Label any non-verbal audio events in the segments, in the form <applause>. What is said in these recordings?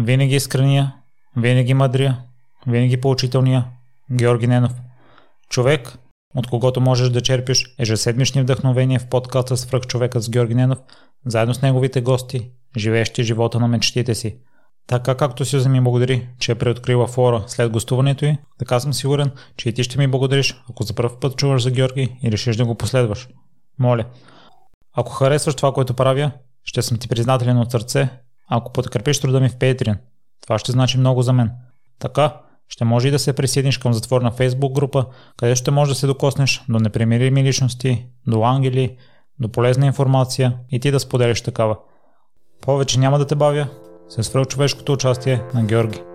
Винаги искрения, винаги мъдрия, винаги поучителния Георги Ненов. Човек, от когото можеш да черпиш ежеседмични вдъхновения в подкаста Свръх човекът с Георги Ненов, заедно с неговите гости, живеещи живота на мечтите си. Така както си ми благодари, че е преоткрила фора след гостуването й, така съм сигурен, че и ти ще ми благодариш, ако за първ път чуваш за Георги и решиш да го последваш. Моля. Ако харесваш това, което правя, ще съм ти признателен от сърце, ако подкрепиш труда ми в Patreon. Това ще значи много за мен. Така, ще може и да се присъединиш към затворна Facebook група, където ще можеш да се докоснеш до непримирими личности, до ангели, до полезна информация и ти да споделиш такава. Повече няма да те бавя, се свръх човешкото участие на Георги.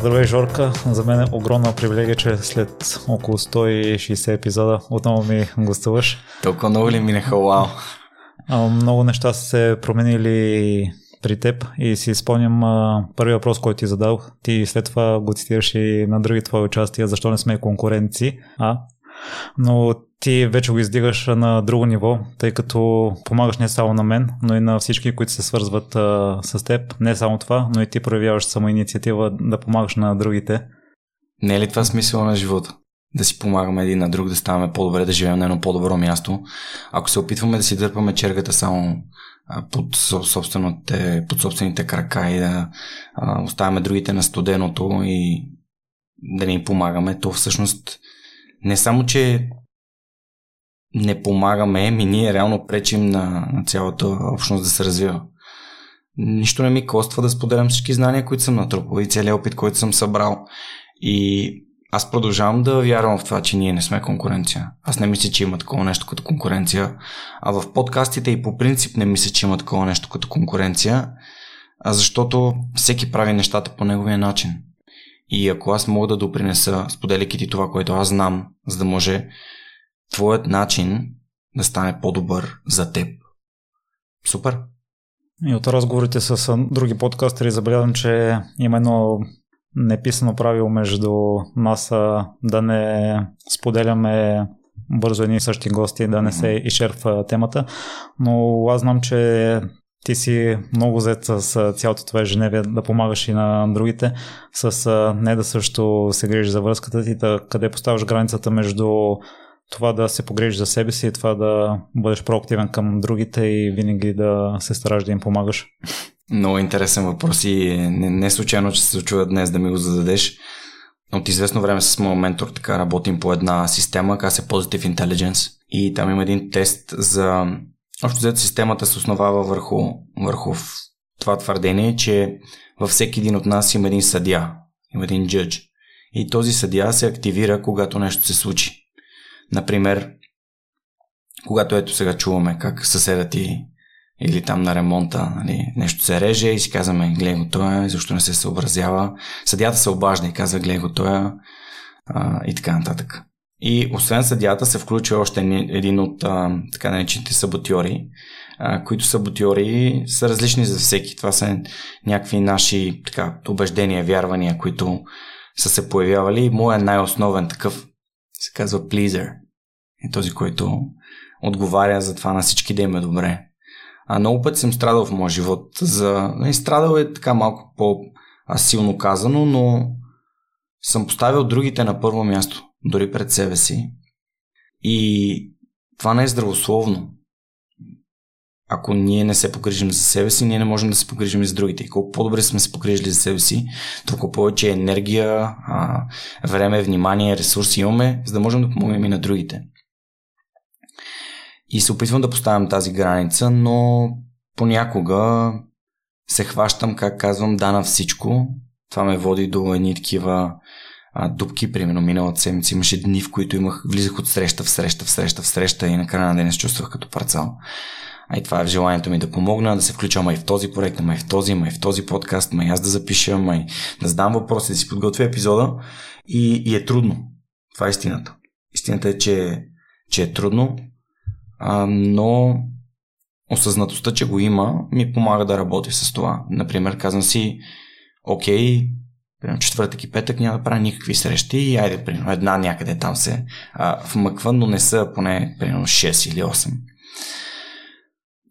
Здравей, Жорка. За мен е огромна привилегия, че след около 160 епизода отново ми гостуваш. Толкова много ли минаха, вау? Много неща са се променили при теб и си спомням първият въпрос, който ти задал. Ти след това го цитираш и на други твои участия, защо не сме конкуренци, а? Но ти вече го издигаш на друго ниво, тъй като помагаш не само на мен, но и на всички, които се свързват а, с теб. Не само това, но и ти проявяваш самоинициатива да помагаш на другите. Не е ли това смисъл на живота? Да си помагаме един на друг, да ставаме по-добре, да живеем на едно по-добро място. Ако се опитваме да си дърпаме чергата само под, собствените, под собствените крака и да а, оставяме другите на студеното и да не им помагаме, то всъщност не само, че не помагаме, ми ние реално пречим на, на цялата общност да се развива. Нищо не ми коства да споделям всички знания, които съм натрупал и целият опит, който съм събрал. И аз продължавам да вярвам в това, че ние не сме конкуренция. Аз не мисля, че има такова нещо като конкуренция. А в подкастите и по принцип не мисля, че има такова нещо като конкуренция, защото всеки прави нещата по неговия начин. И ако аз мога да допринеса, споделяйки ти това, което аз знам, за да може твоят начин да стане по-добър за теб. Супер! И от разговорите с други подкастери забелязвам, че има едно неписано правило между нас да не споделяме бързо едни и същи гости, да не се изчерпва темата. Но аз знам, че ти си много зет с цялото това ежедневие да помагаш и на другите, с не да също се грижиш за връзката ти, да, къде поставяш границата между това да се погрежиш за себе си и това да бъдеш проактивен към другите и винаги да се стараш да им помагаш? Много интересен въпрос и не, не случайно, че се случва днес да ми го зададеш. От известно време с моят ментор така работим по една система, казва се Positive Intelligence и там има един тест за... Общо взето системата се основава върху, върху това твърдение, че във всеки един от нас има един съдя, има един джъдж. И този съдя се активира, когато нещо се случи. Например, когато ето сега чуваме как съседа ти или там на ремонта нали, нещо се реже и си казваме, гледай го той, защо не се съобразява. Съдята се обажда и казва, гледай го той и така нататък. И освен съдята се включва още един от а, така наречените саботьори, а, които саботьори са различни за всеки. Това са някакви наши така, убеждения, вярвания, които са се появявали. Моя най-основен такъв се казва pleaser. Е този, който отговаря за това на всички да им е добре. А много пъти съм страдал в моя живот. За... Не, страдал е така малко по-силно казано, но съм поставил другите на първо място, дори пред себе си. И това не е здравословно ако ние не се погрижим за себе си, ние не можем да се погрижим и за другите. И колко по-добре сме се погрижили за себе си, толкова повече енергия, време, внимание, ресурси имаме, за да можем да помогнем и на другите. И се опитвам да поставям тази граница, но понякога се хващам, как казвам, да на всичко. Това ме води до едни такива а, дупки. Примерно миналата седмица имаше дни, в които имах, влизах от среща в среща, в среща, в среща и накрая на ден се чувствах като парцал. А и това е в желанието ми да помогна, да се включа май в този проект, май в този, май в този подкаст, май аз да запиша, май да задам въпроси, да си подготвя епизода. И, и е трудно. Това е истината. Истината е, че, че е трудно, а, но осъзнатостта, че го има, ми помага да работя с това. Например, казвам си, окей, Примерно четвъртък и петък няма да правя никакви срещи и айде, примерно една някъде там се а, вмъква, но не са поне примерно 6 или 8.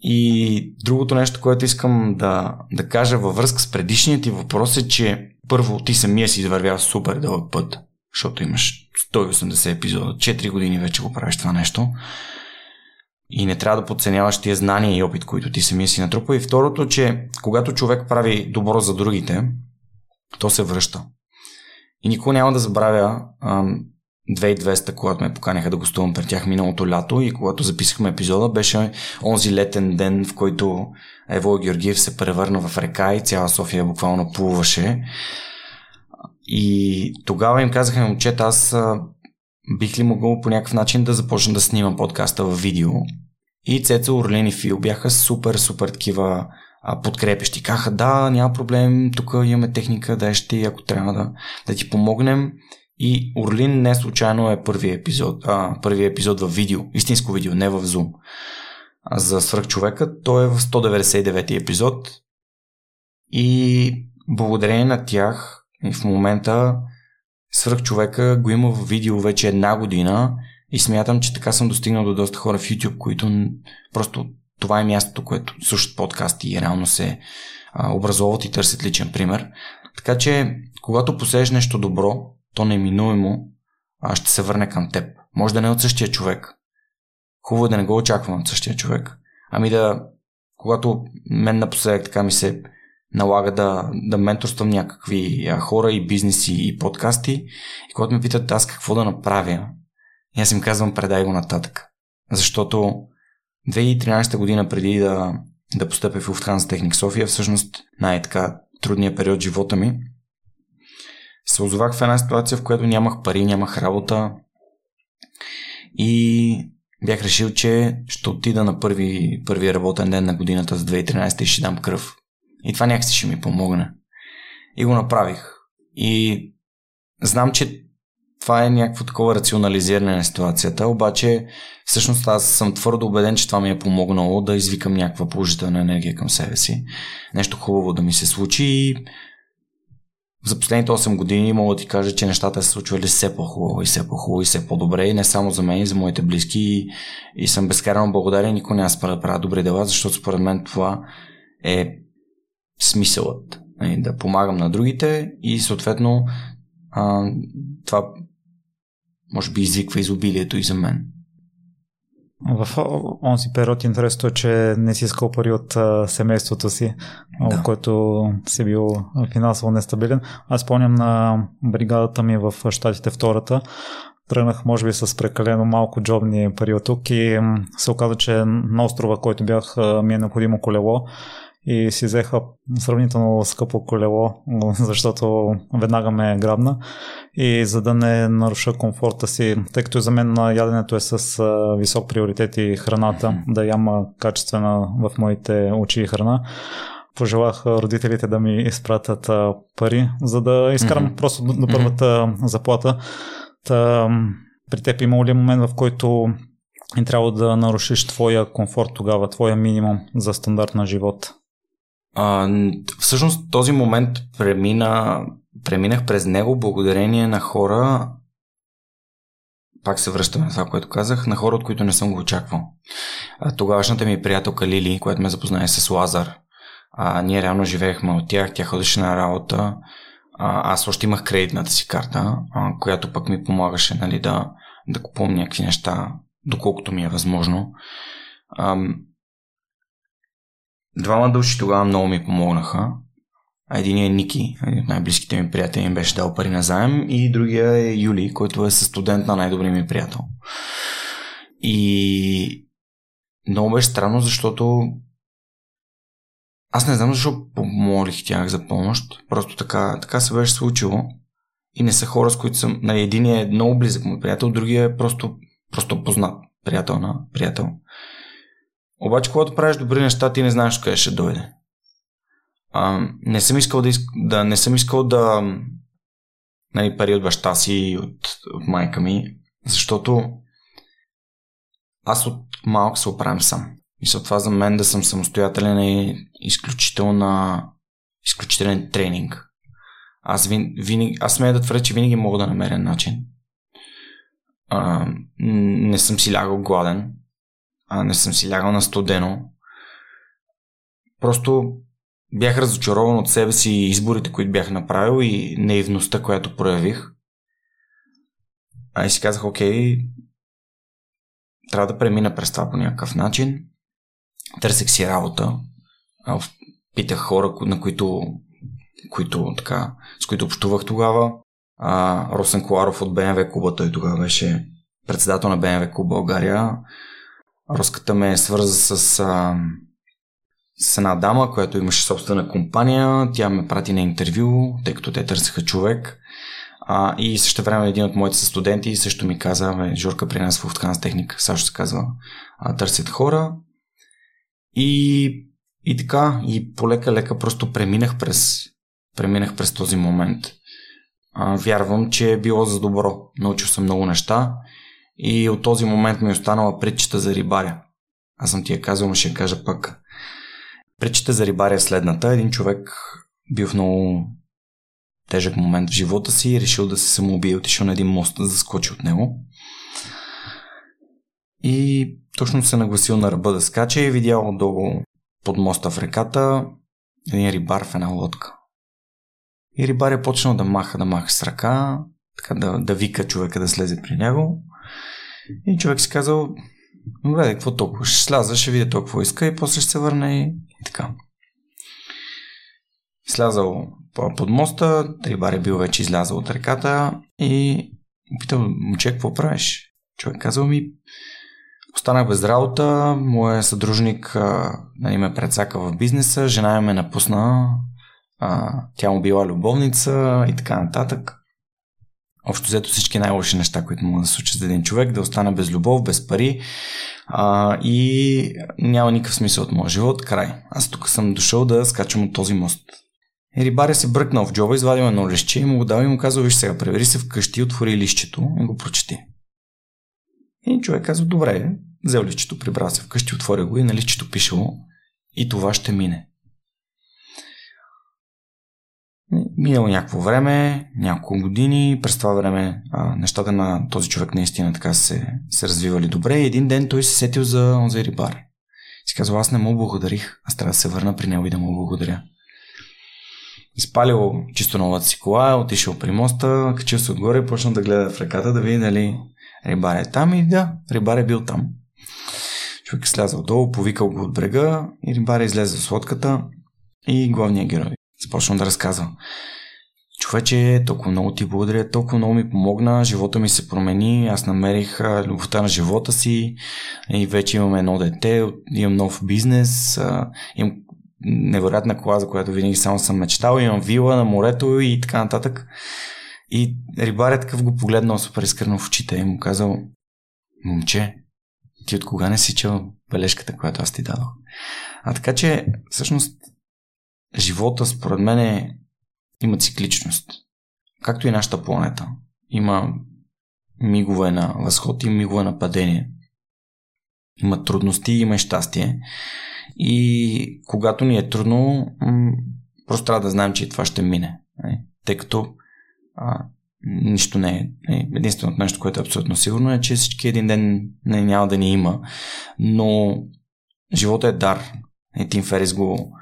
И другото нещо, което искам да, да кажа във връзка с предишният ти въпрос е, че първо ти самия си извървял супер дълъг път, защото имаш 180 епизода, 4 години вече го правиш това нещо. И не трябва да подценяваш тия знания и опит, които ти самия си натрупа. И второто, че когато човек прави добро за другите, то се връща. И никога няма да забравя 2200, когато ме поканяха да гостувам пред тях миналото лято и когато записахме епизода, беше онзи летен ден, в който Ево Георгиев се превърна в река и цяла София буквално плуваше. И тогава им казаха, момчета, аз бих ли могъл по някакъв начин да започна да снимам подкаста в видео. И Цеца, Орлен и Фил бяха супер, супер такива подкрепещи. Каха, да, няма проблем, тук имаме техника, да ще, ако трябва да, да ти помогнем. И Орлин не случайно е първият епизод, а, първият епизод в видео, истинско видео, не в Zoom. А за свръхчовека той е в 199 епизод и благодарение на тях и в момента свръхчовека го има в видео вече една година и смятам, че така съм достигнал до доста хора в YouTube, които просто това е мястото, което слушат подкасти и реално се а, образоват и търсят личен пример. Така че, когато посееш нещо добро, то неминуемо а, ще се върне към теб. Може да не е от същия човек. Хубаво е да не го очаквам от същия човек. Ами да, когато мен напоследък така ми се налага да, да менторствам някакви хора и бизнеси и подкасти, и когато ме питат аз какво да направя, и аз им казвам предай го нататък. Защото 2013 година преди да, да постъпя в Lufthansa Техник София, всъщност най-така трудният период живота ми, се озовах в една ситуация, в която нямах пари, нямах работа и бях решил, че ще отида на първи, първи работен ден на годината за 2013 и ще дам кръв. И това някакси ще ми помогне. И го направих. И знам, че това е някакво такова рационализиране на ситуацията, обаче всъщност аз съм твърдо убеден, че това ми е помогнало да извикам някаква положителна енергия към себе си. Нещо хубаво да ми се случи и за последните 8 години мога да ти кажа, че нещата се случвали все по-хубаво и все по-хубаво и все по-добре и не само за мен и за моите близки и, и съм безкарано благодарен, никой няма спра да правя добри дела, защото според мен това е смисълът. Нали, да помагам на другите и съответно а, това може би извиква изобилието и за мен. В онзи период интересно е, че не си искал пари от а, семейството си, да. който си бил финансово нестабилен. Аз спомням на бригадата ми в Штатите втората. Тръгнах, може би, с прекалено малко джобни пари от тук и се оказа, че на острова, който бях, ми е необходимо колело и си взеха сравнително скъпо колело, <laughs> защото веднага ме грабна и за да не наруша комфорта си, тъй като за мен яденето е с висок приоритет и храната, да яма качествена в моите очи и храна, пожелах родителите да ми изпратят пари, за да изкарам mm-hmm. просто до, до първата mm-hmm. заплата. Та, при теб има ли момент, в който и трябва да нарушиш твоя комфорт тогава, твоя минимум за стандарт на живот? А, всъщност този момент премина, преминах през него благодарение на хора, пак се връщаме на това, което казах, на хора, от които не съм го очаквал. А, тогавашната ми приятелка Лили, която ме запознае с Лазар, а, ние реално живеехме от тях, тя ходеше на работа, а, аз още имах кредитната си карта, а, която пък ми помагаше нали, да, да купувам някакви неща, доколкото ми е възможно. А, Двама души тогава много ми помогнаха. Един е Ники, най-близките ми приятели им беше дал пари на заем и другия е Юли, който е студент на най-добрия ми приятел. И много беше странно, защото аз не знам защо помолих тях за помощ. Просто така, така се беше случило. И не са хора, с които съм... Нали, един е много близък мой приятел, другия е просто, просто познат приятел на приятел. Обаче, когато правиш добри неща, ти не знаеш къде ще дойде. А, не съм искал да, да не съм искал да нали, пари от баща си и от, от майка ми, защото аз от малък се оправям сам. И за това за мен да съм самостоятелен е изключителна, изключителен тренинг. аз, вин, винаги, аз смея да твърдя, че винаги мога да намеря начин. А, не съм си лягал гладен, а не съм си лягал на студено. Просто бях разочарован от себе си и изборите, които бях направил и наивността, която проявих. А и си казах, окей, трябва да премина през това по някакъв начин. Търсех си работа. Питах хора, на които, които така, с които общувах тогава. А, Росен Коларов от БМВ клуба, той тогава беше председател на БМВ клуб България. Роската ме свърза с, а, с една дама, която имаше собствена компания. Тя ме прати на интервю, тъй като те търсеха човек. А, и също време един от моите студенти също ми каза, Жорка при нас в Луфтканс техника, също се казва, а, търсят хора. И, и така, и полека-лека просто преминах през, преминах през този момент. А, вярвам, че е било за добро. Научил съм много неща и от този момент ми е останала притчата за рибаря. Аз съм ти я казал, но ще я кажа пък. Притчата за рибаря е следната. Един човек бил в много тежък момент в живота си и решил да се самоубие. Отишъл на един мост да заскочи от него. И точно се нагласил на ръба да скача и видял долу под моста в реката един рибар в една лодка. И рибар е почнал да маха, да маха с ръка, така да, да вика човека да слезе при него. И човек си казал, добре, какво толкова? Ще сляза, ще видя толкова иска и после ще се върне и, и така. Слязал под моста, Рибар е бил вече излязъл от реката и питал, момче, какво правиш? Човек казал ми, останах без работа, моят съдружник нали, ме предсака в бизнеса, жена ме напусна, а, тя му била любовница и така нататък. Общо взето всички най-лоши неща, които могат да случат за един човек, да остане без любов, без пари а, и няма никакъв смисъл от моя живот. Край. Аз тук съм дошъл да скачам от този мост. И рибаря се бръкнал в джоба, извадил едно лище и му го дал и му казал, виж сега, превери се вкъщи, отвори лището и го прочети. И човек казва, добре, взел лището, прибра се вкъщи, отворя го и на лището пишело и това ще мине. Минало някакво време, няколко години, през това време а, нещата на този човек наистина така се, се развивали добре и един ден той се сетил за онзи рибар. Си казва, аз не му благодарих, аз трябва да се върна при него и да му благодаря. Изпалил чисто новата си кола, отишъл при моста, качил се отгоре и почнал да гледа в реката да види дали рибар е там и да, рибар е бил там. Човек е слязал долу, повикал го от брега и рибар е излезе в лодката и главният герой започвам да разказвам. Човече, толкова много ти благодаря, толкова много ми помогна, живота ми се промени, аз намерих любовта на живота си и вече имам едно дете, имам нов бизнес, имам невероятна кола, за която винаги само съм мечтал, имам вила на морето и така нататък. И рибарят такъв го погледнал супер искрено в очите и му казал, момче, ти от кога не си чел бележката, която аз ти дадох? А така че, всъщност, живота, според мен, е, има цикличност. Както и нашата планета. Има мигове на възход и мигове на падение. Има трудности, има и щастие. И когато ни е трудно, просто трябва да знаем, че това ще мине. Нали? Тъй като а, нищо не е. Нали? Единственото нещо, което е абсолютно сигурно е, че всички един ден не, няма да ни има. Но живота е дар. И Тим Ферис го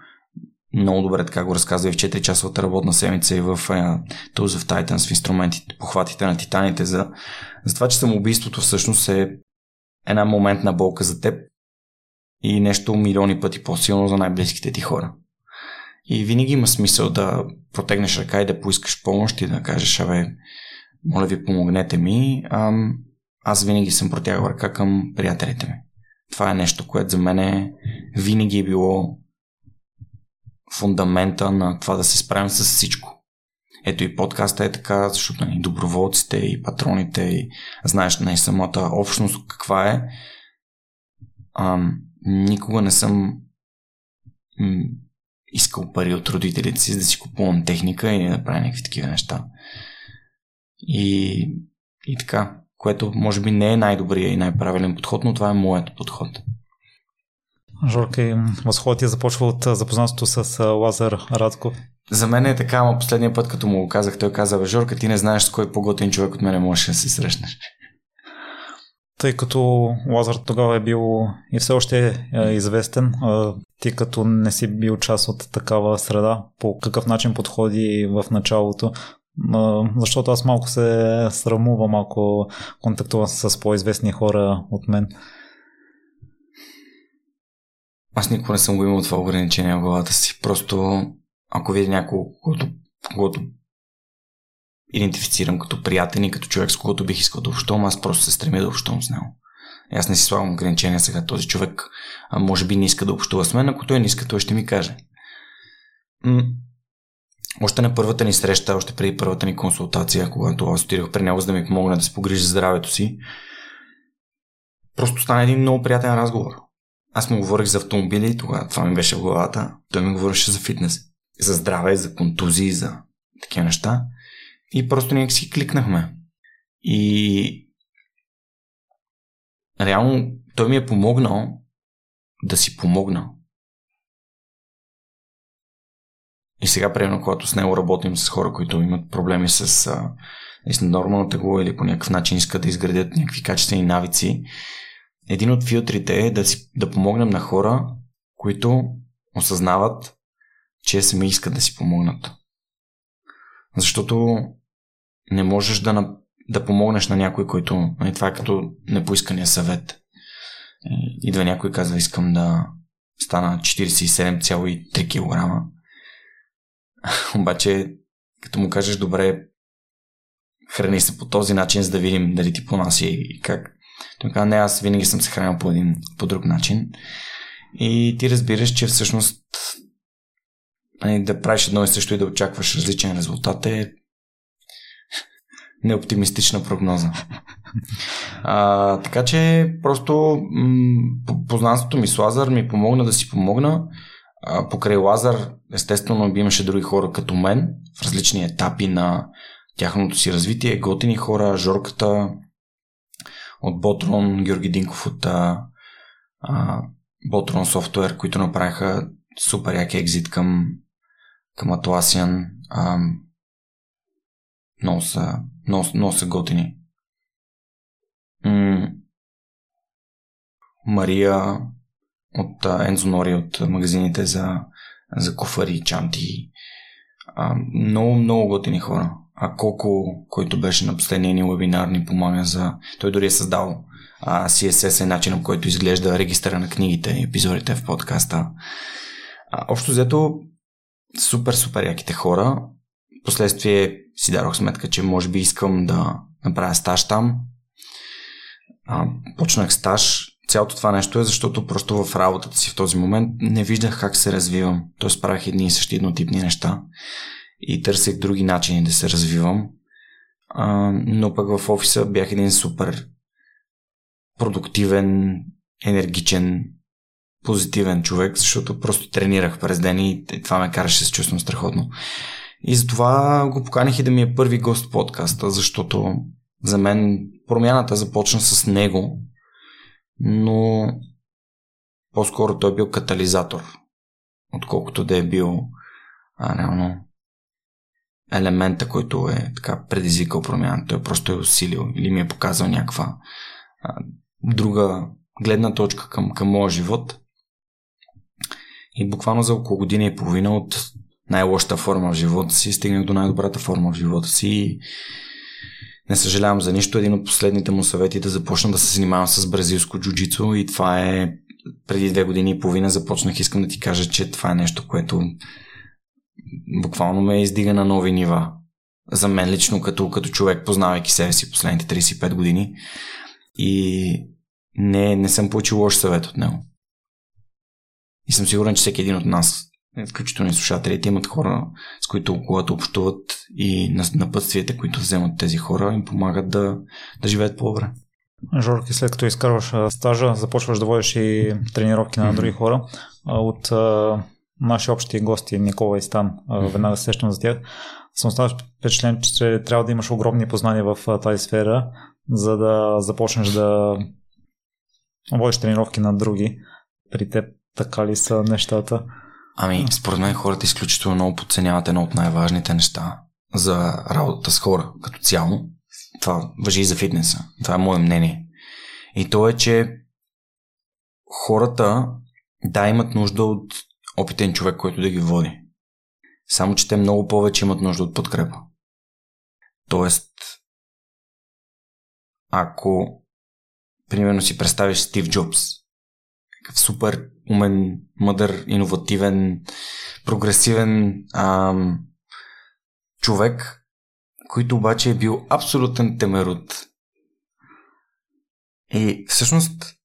много добре така го разказва и в 4 часовата работна седмица и в uh, Tools of Titans в инструментите, похватите на титаните за, за това, че самоубийството всъщност е една моментна болка за теб и нещо милиони пъти по-силно за най-близките ти хора. И винаги има смисъл да протегнеш ръка и да поискаш помощ и да кажеш, абе, моля ви, помогнете ми. Ам, аз винаги съм протягал ръка към приятелите ми. Това е нещо, което за мен е, винаги е било фундамента на това да се справим с всичко. Ето и подкаста е така, защото и нали, доброволците, и патроните, и знаеш, не самата общност каква е. А, никога не съм м- искал пари от родителите си, да си купувам техника и да правя някакви такива неща. И, и така, което може би не е най-добрия и най-правилен подход, но това е моят подход. Жорка, възходът ти започва от запознатството с Лазар Радков. За мен е така, ама последния път, като му го казах, той каза, Жорка, ти не знаеш с кой по-готин човек от мене можеш да се срещнеш. Тъй като Лазар тогава е бил и все още е известен, ти като не си бил част от такава среда, по какъв начин подходи в началото, защото аз малко се срамувам, ако контактувам с по-известни хора от мен. Аз никога не съм го имал това ограничение в главата си. Просто ако видя някого, който, когото идентифицирам като приятел и като човек, с когото бих искал да общувам, аз просто се стремя да общувам с него. Аз не си слагам ограничения сега. Този човек а може би не иска да общува с мен, ако той не иска, той ще ми каже. М- още на първата ни среща, още преди първата ни консултация, когато аз отидох при него, за да ми помогне да се погрижи здравето си, просто стана един много приятен разговор. Аз му говорих за автомобили, тогава това ми беше в главата. Той ми говореше за фитнес, за здраве, за контузии, за такива неща. И просто ние си кликнахме. И реално той ми е помогнал да си помогна. И сега, примерно, когато с него работим с хора, които имат проблеми с а, нормалната тегло или по някакъв начин искат да изградят някакви качествени навици, един от филтрите е да, си, да помогнем на хора, които осъзнават, че сами искат да си помогнат. Защото не можеш да, да помогнеш на някой, който... Нали, това е като непоискания съвет. Е, идва някой и казва, искам да стана 47,3 кг. <laughs> Обаче, като му кажеш, добре, храни се по този начин, за да видим дали ти понася и как. Той казва, не, аз винаги съм се хранил по един, по друг начин. И ти разбираш, че всъщност нали, да правиш едно и също и да очакваш различен резултат е неоптимистична прогноза. А, така че просто м- познанството ми с Лазар ми помогна да си помогна. А, покрай Лазар, естествено, имаше други хора като мен в различни етапи на тяхното си развитие. Готини хора, Жорката от Ботрон, Георги Динков от а, Ботрон Software, които направиха супер як екзит към, към Atlassian. А, много са, много, много са готини. М- Мария от Ензо Нори от магазините за, за куфари чанти. А, много, много готини хора. А колко, който беше на последния ни вебинар, ни помага за... Той дори е създал а, CSS е начинът, който изглежда регистъра на книгите и епизодите в подкаста. А, общо взето, супер, супер яките хора. Последствие си дадох сметка, че може би искам да направя стаж там. А, почнах стаж. Цялото това нещо е, защото просто в работата си в този момент не виждах как се развивам. Тоест правях едни и същи еднотипни неща и търсех други начини да се развивам. А, но пък в офиса бях един супер продуктивен, енергичен, позитивен човек, защото просто тренирах през ден и това ме караше се чувствам страхотно. И затова го поканих и да ми е първи гост в подкаста, защото за мен промяната започна с него, но по-скоро той е бил катализатор, отколкото да е бил а, реално елемента, който е така предизвикал промяна. Той просто е усилил или ми е показал някаква а, друга гледна точка към, към моя живот. И буквално за около година и половина от най-лошата форма в живота си стигнах до най-добрата форма в живота си и не съжалявам за нищо. Един от последните му съвети е да започна да се занимавам с бразилско джуджицу и това е преди две години и половина започнах. Искам да ти кажа, че това е нещо, което буквално ме издига на нови нива. За мен лично, като, като човек, познавайки себе си последните 35 години. И не, не съм получил лош съвет от него. И съм сигурен, че всеки един от нас, включително и слушателите, имат хора, с които когато общуват и напътствията, които вземат тези хора, им помагат да, да живеят по-добре. Жорки, след като изкарваш стажа, започваш да водиш и тренировки на други хора. От наши общи гости Никола и Стан, веднага се сещам за тях, съм останал впечатлен, че трябва да имаш огромни познания в тази сфера, за да започнеш да водиш тренировки на други. При теб така ли са нещата? Ами, според мен хората изключително много подценяват едно от най-важните неща за работата с хора като цяло. Това въжи и за фитнеса. Това е мое мнение. И то е, че хората да имат нужда от опитен човек, който да ги води. Само, че те много повече имат нужда от подкрепа. Тоест, ако примерно си представиш Стив Джобс, супер умен, мъдър, иновативен, прогресивен ам, човек, който обаче е бил абсолютен темерут. И всъщност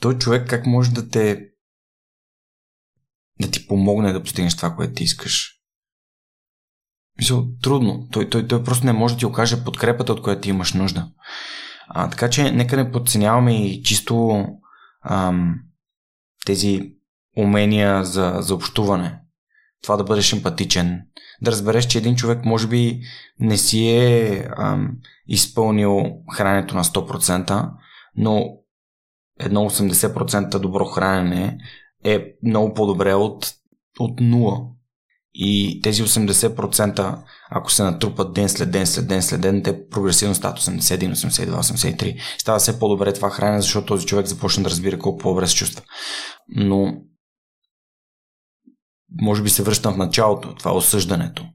той човек как може да те да ти помогне да постигнеш това, което ти искаш. Мисъл, трудно. Той, той, той просто не може да ти окаже подкрепата, от която ти имаш нужда. А, така че нека не подценяваме и чисто ам, тези умения за, за общуване. Това да бъдеш емпатичен. Да разбереш, че един човек може би не си е ам, изпълнил храненето на 100%, но едно 80% добро хранене е много по-добре от, от 0. И тези 80%, ако се натрупат ден след ден, след ден, след ден, те прогресивно стават 81, 82, 83. Става все по-добре това хранене, защото този човек започна да разбира колко по-добре се чувства. Но може би се връщам в началото, това е осъждането.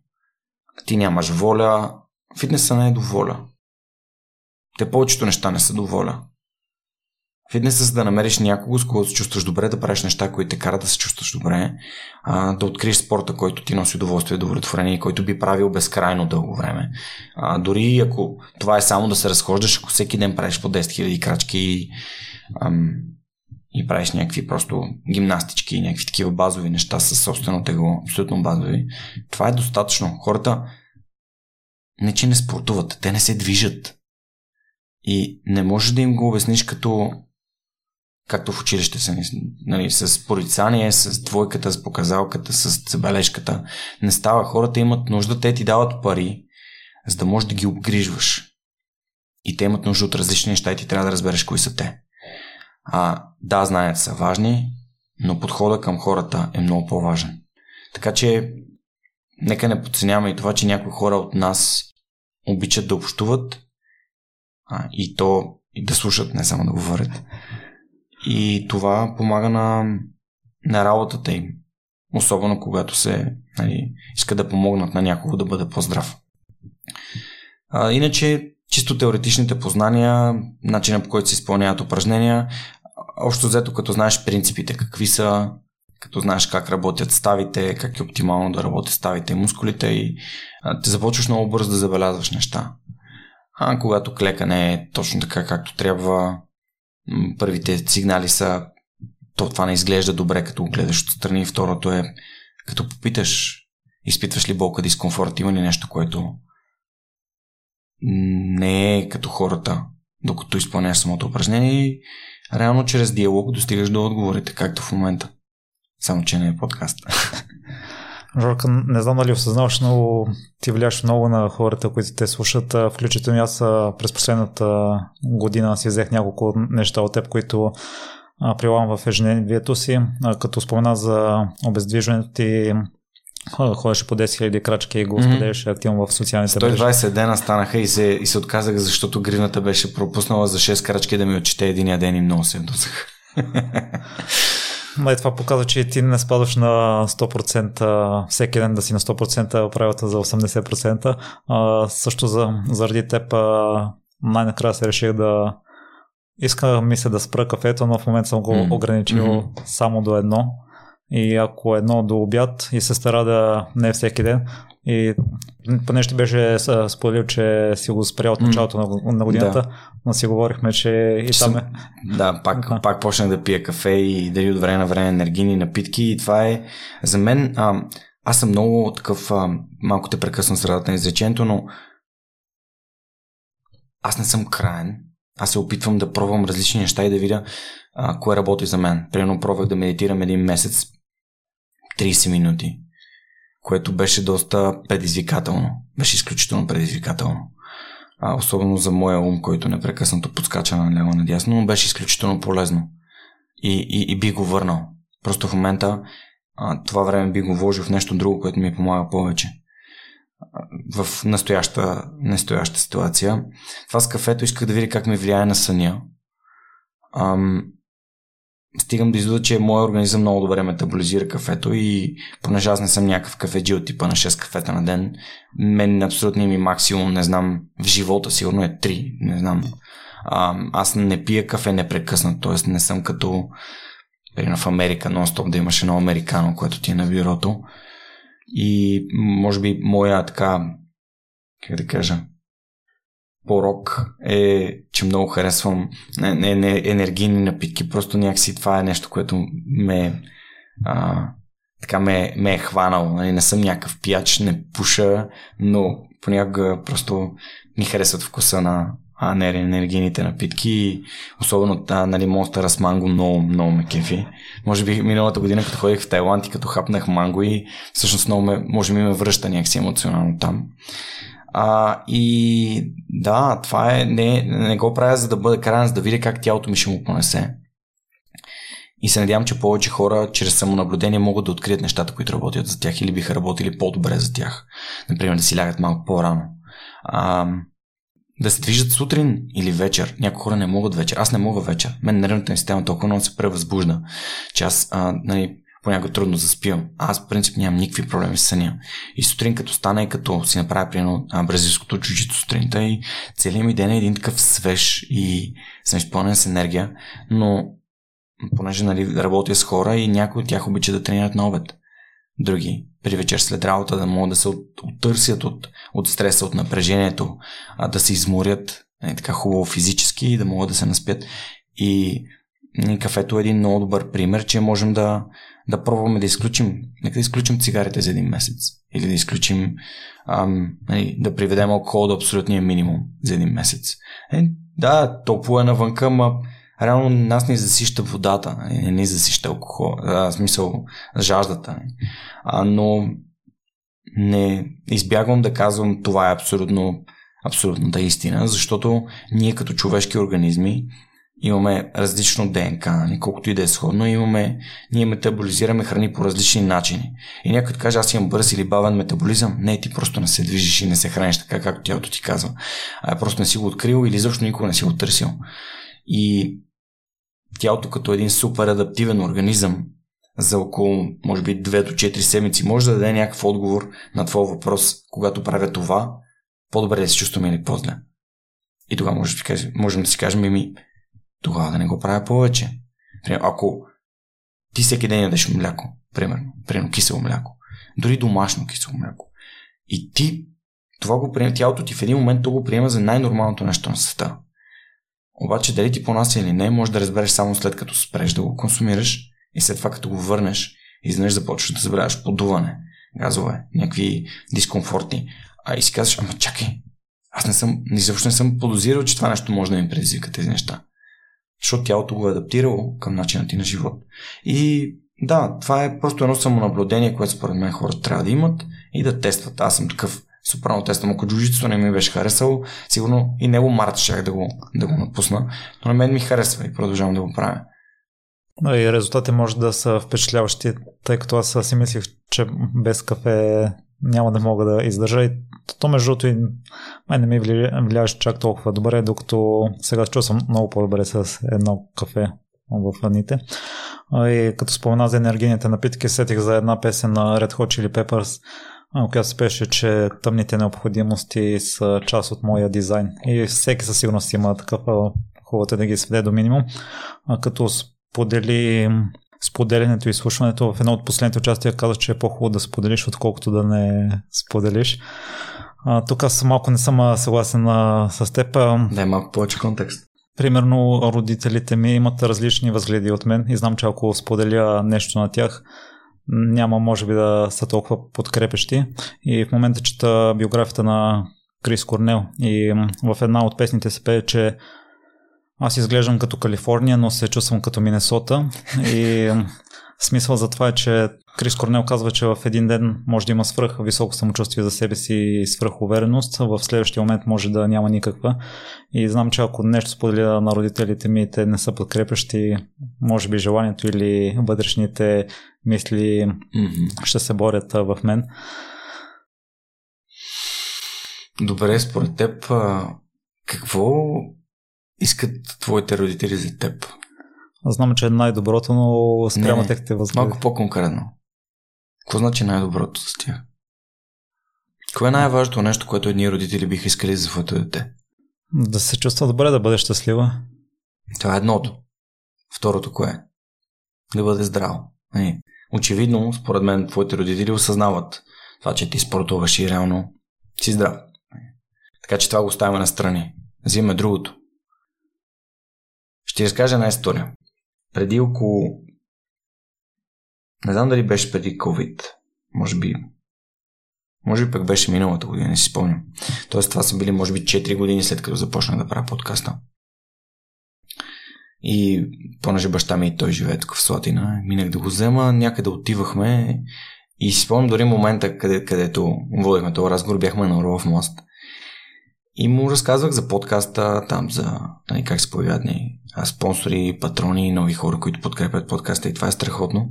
Ти нямаш воля, фитнеса не е до воля. Те повечето неща не са до воля. Фитнеса за да намериш някого, с когото се чувстваш добре, да правиш неща, които те карат да се чувстваш добре, а, да откриеш спорта, който ти носи удоволствие, удовлетворение и който би правил безкрайно дълго време. А, дори ако това е само да се разхождаш, ако всеки ден правиш по 10 000 крачки и, ам, и правиш някакви просто гимнастички, някакви такива базови неща с собствено тегло, абсолютно базови, това е достатъчно. Хората не че не спортуват, те не се движат. И не можеш да им го обясниш като както в училище са, нали, с порицание, с двойката, с показалката, с забележката. Не става. Хората имат нужда, те ти дават пари, за да можеш да ги обгрижваш. И те имат нужда от различни неща и ти трябва да разбереш кои са те. А, да, знаят са важни, но подхода към хората е много по-важен. Така че, нека не подценяваме и това, че някои хора от нас обичат да общуват а, и то и да слушат, не само да говорят. И това помага на, на работата им. Особено когато се нали, иска да помогнат на някого да бъде по-здрав. А, иначе, чисто теоретичните познания, начина по който се изпълняват упражнения, общо взето като знаеш принципите, какви са, като знаеш как работят ставите, как е оптимално да работят ставите и мускулите и те започваш много бързо да забелязваш неща. А когато клека не е точно така както трябва, първите сигнали са то това не изглежда добре, като го гледаш отстрани. Второто е, като попиташ, изпитваш ли болка, дискомфорт, има ли нещо, което не е като хората, докато изпълняваш самото упражнение и реално чрез диалог достигаш до отговорите, както в момента. Само, че не е подкаст. <laughs> Жорка, не знам дали осъзнаваш, но ти влияш много на хората, които те слушат. Включително аз през последната година си взех няколко неща от теб, които прилагам в ежедневието си. Като спомена за обездвижването ти, ходеше по 10 000 крачки и го споделяше активно в социалните мрежи. 120 дена станаха и се, и се отказах, защото гривната беше пропуснала за 6 крачки да ми отчете единия ден и много се досах. Май това показва, че ти не спадаш на 100%, всеки ден да си на 100%, правилата за 80%. А, също за, заради теб най-накрая се реших да иска ми се да спра кафето, но в момента съм го ограничил mm-hmm. само до едно. И ако едно до обяд и се стара да не е всеки ден, и поне ще беше споделил, че си го спря от началото mm. на, на годината, да. но си говорихме, че и там е. Да, пак, да. пак почнах да пия кафе и дали от време на време енергийни напитки и това е за мен. А, аз съм много такъв, а, малко те прекъсвам средата на изречението, но аз не съм краен. Аз се опитвам да пробвам различни неща и да видя а, кое работи за мен. Примерно пробвах да медитирам един месец 30 минути което беше доста предизвикателно. Беше изключително предизвикателно. А, особено за моя ум, който непрекъснато подскача на ляво надясно, но беше изключително полезно. и, и, и би го върнал. Просто в момента а, това време би го вложил в нещо друго, което ми помага повече в настояща, настояща ситуация. Това с кафето исках да видя как ми влияе на съня. Ам, стигам до извода, че моят организъм много добре метаболизира кафето и понеже аз не съм някакъв кафеджи от типа на 6 кафета на ден, мен абсолютно ми максимум, не знам, в живота сигурно е 3, не знам. А, аз не пия кафе непрекъснато, т.е. не съм като примерно в Америка, нон-стоп да имаш едно американо, което ти е на бюрото. И може би моя така, как да кажа, порок е, че много харесвам не, не, не, енергийни напитки. Просто някакси това е нещо, което ме, а, така ме, ме е хванал. Нали, не съм някакъв пияч, не пуша, но понякога просто ми харесват вкуса на, а не енергийните напитки. Особено та, нали, Monster с манго много, много ме кефи. Може би миналата година, като ходих в Тайланд и като хапнах манго и всъщност много ме, може би ме връща някакси емоционално там. А, и да, това е, не, не го правя за да бъде крайен, за да видя как тялото ми ще му понесе. И се надявам, че повече хора чрез самонаблюдение могат да открият нещата, които работят за тях или биха работили по-добре за тях. Например, да си лягат малко по-рано. А, да се движат сутрин или вечер. Някои хора не могат вечер. Аз не мога вечер. Мен нервната ми система толкова много се превъзбужда, че аз а, нали, понякога трудно заспивам. Аз в принцип нямам никакви проблеми с съня. И сутрин като стана и като си направя примерно бразилското чуджито сутринта и целият ми ден е един такъв свеж и съм изпълнен с енергия, но понеже нали, работя с хора и някои от тях обичат да тренират на обед. Други при вечер след работа да могат да се оттърсят от, от стреса, от напрежението, а да се изморят е, така хубаво физически и да могат да се наспят. И кафето е един много добър пример, че можем да, да пробваме да изключим, нека да изключим цигарите за един месец. Или да изключим, ам, нали, да приведем алкохол до абсолютния минимум за един месец. Е, да, топло е навънка, ма реално нас не засища водата, нали, не ни засища алкохол, в смисъл жаждата. А, но не избягвам да казвам това е абсолютно абсолютната истина, защото ние като човешки организми имаме различно ДНК, нали, колкото и да е сходно, имаме, ние метаболизираме храни по различни начини. И някой да каже, аз имам бърз или бавен метаболизъм. Не, ти просто не се движиш и не се храниш така, както тялото ти казва. А просто не си го открил или защо никога не си го търсил. И тялото като един супер адаптивен организъм за около, може би, 2 до 4 седмици може да даде някакъв отговор на твой въпрос, когато правя това, по-добре да се чувствам или по-зле. И тогава може да можем да си кажем, ми, тогава да не го правя повече. Ако ти всеки ден ядеш мляко, примерно, примерно кисело мляко, дори домашно кисело мляко, и ти това го приема, тялото ти в един момент то го приема за най-нормалното нещо на света. Обаче дали ти понася или не, може да разбереш само след като спреш да го консумираш и след това като го върнеш, изведнъж започваш да забравяш подуване, газове, някакви дискомфорти. А и си казваш, ама чакай, аз не съм, изобщо не съм подозирал, че това нещо може да ми предизвика тези неща. Защото тялото го е адаптирало към начина ти на живот. И да, това е просто едно самонаблюдение, което според мен хората трябва да имат и да тестват. Аз съм такъв супрано тествам. Ако джуджитсо не ми беше харесало, сигурно и него март ще да го, да го напусна. Но на мен ми харесва и продължавам да го правя. Но и резултати може да са впечатляващи, тъй като аз си мислих, че без кафе няма да мога да издържа и то между другото и май не ми влияеше чак толкова добре, докато сега чувствам много по-добре с едно кафе в дните. И като спомена за енергийните напитки, сетих за една песен на Red Hot Chili Peppers, която се пеше, че тъмните необходимости са част от моя дизайн. И всеки със сигурност има такъв хубаво да ги сведе до минимум. Като сподели споделянето и слушването в едно от последните участия каза, че е по-хубаво да споделиш, отколкото да не споделиш. А, тук аз малко не съм съгласен с теб. Да, малко повече контекст. Примерно родителите ми имат различни възгледи от мен и знам, че ако споделя нещо на тях, няма може би да са толкова подкрепещи. И в момента чета биографията на Крис Корнел и в една от песните се пее, че аз изглеждам като Калифорния, но се чувствам като Минесота и смисъл за това е, че Крис Корнел казва, че в един ден може да има свръх високо самочувствие за себе си и свръх увереност, в следващия момент може да няма никаква. И знам, че ако нещо споделя на родителите ми, те не са подкрепящи, може би желанието или вътрешните мисли mm-hmm. ще се борят в мен. Добре, според теб, какво искат твоите родители за теб? Знам, че е най-доброто, но спрямо техните възгледи. Малко по-конкретно. Какво значи най-доброто с тях? Кое е най-важното нещо, което едни родители биха искали за своето дете? Да се чувства добре, да бъде щастлива. Това е едното. Второто кое е? Да бъде здраво. Нали? Очевидно, според мен, твоите родители осъзнават това, че ти спортуваш и реално си здрав. Така че това го оставяме на страни. Взимаме другото. Ще ти разкажа една история. Преди около... Не знам дали беше преди COVID. Може би... Може би пък беше миналата година, не си спомням. Тоест това са били може би 4 години след като започнах да правя подкаста. И понеже баща ми и той живее тук в Слатина, минах да го взема, някъде отивахме и си спомням дори момента, къде, където водихме този разговор, бяхме на Орлов мост. И му разказвах за подкаста, там за нали, как се появяват ни спонсори, патрони, нови хора, които подкрепят подкаста и това е страхотно.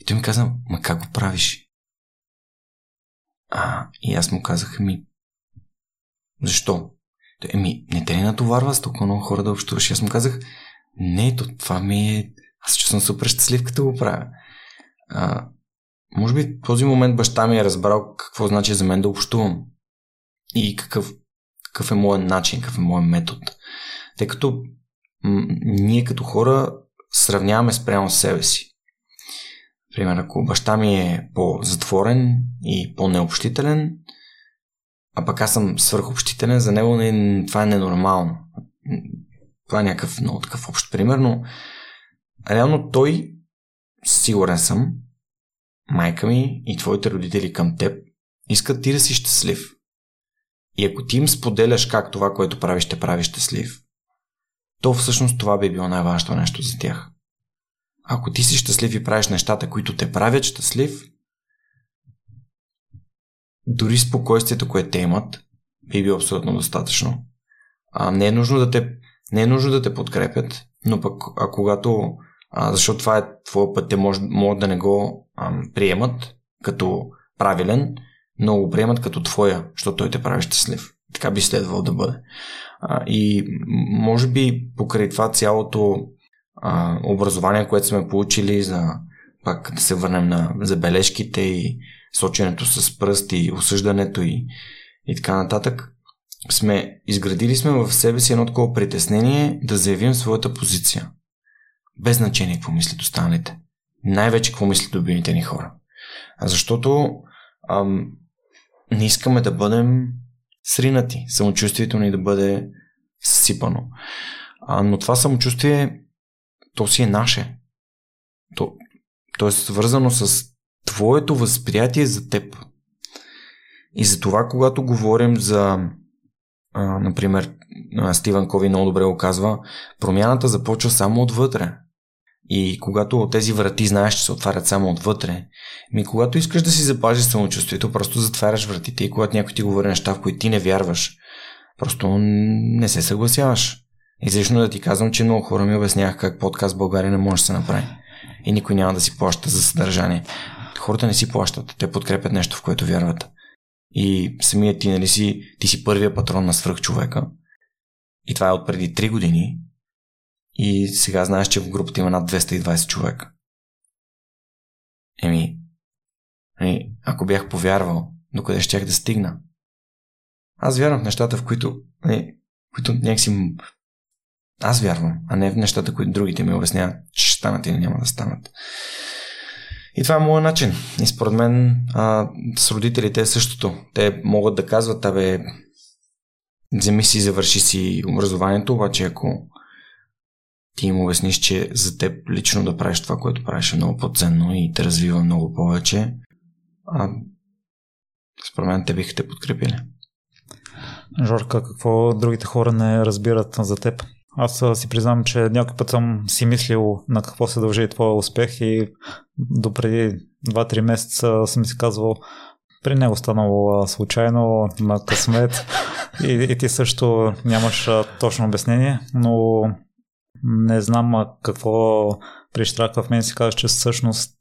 И той ми каза, ма как го правиш? А, и аз му казах, ми, защо? Той, еми, не те ли натоварва с толкова много хора да общуваш? И аз му казах, не, то това ми е... Аз чувствам супер щастлив, като го правя. А, може би този момент баща ми е разбрал какво значи за мен да общувам. И какъв, какъв е моят начин, какъв е моят метод. Тъй като ние като хора сравняваме спрямо с себе си. Пример, ако баща ми е по-затворен и по-необщителен, а пък аз съм свърхобщителен, за него не, това е ненормално. Това е някакъв много такъв общ пример, но реално той, сигурен съм, майка ми и твоите родители към теб искат ти да си щастлив. И ако ти им споделяш как това, което правиш, ще прави щастлив, то всъщност това би било най-важното нещо за тях. Ако ти си щастлив и правиш нещата, които те правят щастлив, дори спокойствието, което те имат, би било абсолютно достатъчно. А, не, е нужно да те, не е нужно да те подкрепят, но пък а когато, а, защото това е твоя път, те може, могат да не го а, приемат като правилен, но го приемат като твоя, защото той те прави щастлив. Така би следвало да бъде. И може би покрай това цялото а, образование, което сме получили за пак да се върнем на забележките и соченето с пръст и осъждането и, и така нататък, сме изградили сме в себе си едно такова притеснение да заявим своята позиция. Без значение какво мислят останалите. Най-вече какво мислят любимите ни хора. Защото ам, не искаме да бъдем сринати, самочувствието ни да бъде съсипано. А, но това самочувствие, то си е наше. То, то е свързано с твоето възприятие за теб. И за това, когато говорим за, а, например, Стивън Кови много добре го казва, промяната започва само отвътре. И когато тези врати знаеш, че се отварят само отвътре, ми когато искаш да си запазиш самочувствието, просто затваряш вратите и когато някой ти говори неща, в които ти не вярваш, просто не се съгласяваш. Излишно да ти казвам, че много хора ми обяснявах как подкаст в България не може да се направи. И никой няма да си плаща за съдържание. Хората не си плащат, те подкрепят нещо, в което вярват. И самият ти, нали си, ти си първия патрон на свръхчовека. И това е от преди 3 години. И сега знаеш, че в групата има над 220 човека. Еми, еми ако бях повярвал, докъде щях да стигна? Аз вярвам в нещата, в които, еми, които някакси аз вярвам, а не в нещата, които другите ми обясняват, че ще станат или няма да станат. И това е моят начин. И според мен а, с родителите е същото. Те могат да казват, абе, вземи си, завърши си образованието, обаче ако ти им обясниш, че за теб лично да правиш това, което правиш е много по-ценно и те развива много повече, а, според мен те биха те подкрепили. Жорка, какво другите хора не разбират за теб? Аз си признавам, че някой път съм си мислил на какво се дължи твоя успех и допреди 2-3 месеца съм си казвал при него станало случайно, на късмет <laughs> и, и ти също нямаш точно обяснение, но не знам какво прищрака в мен си казва, че всъщност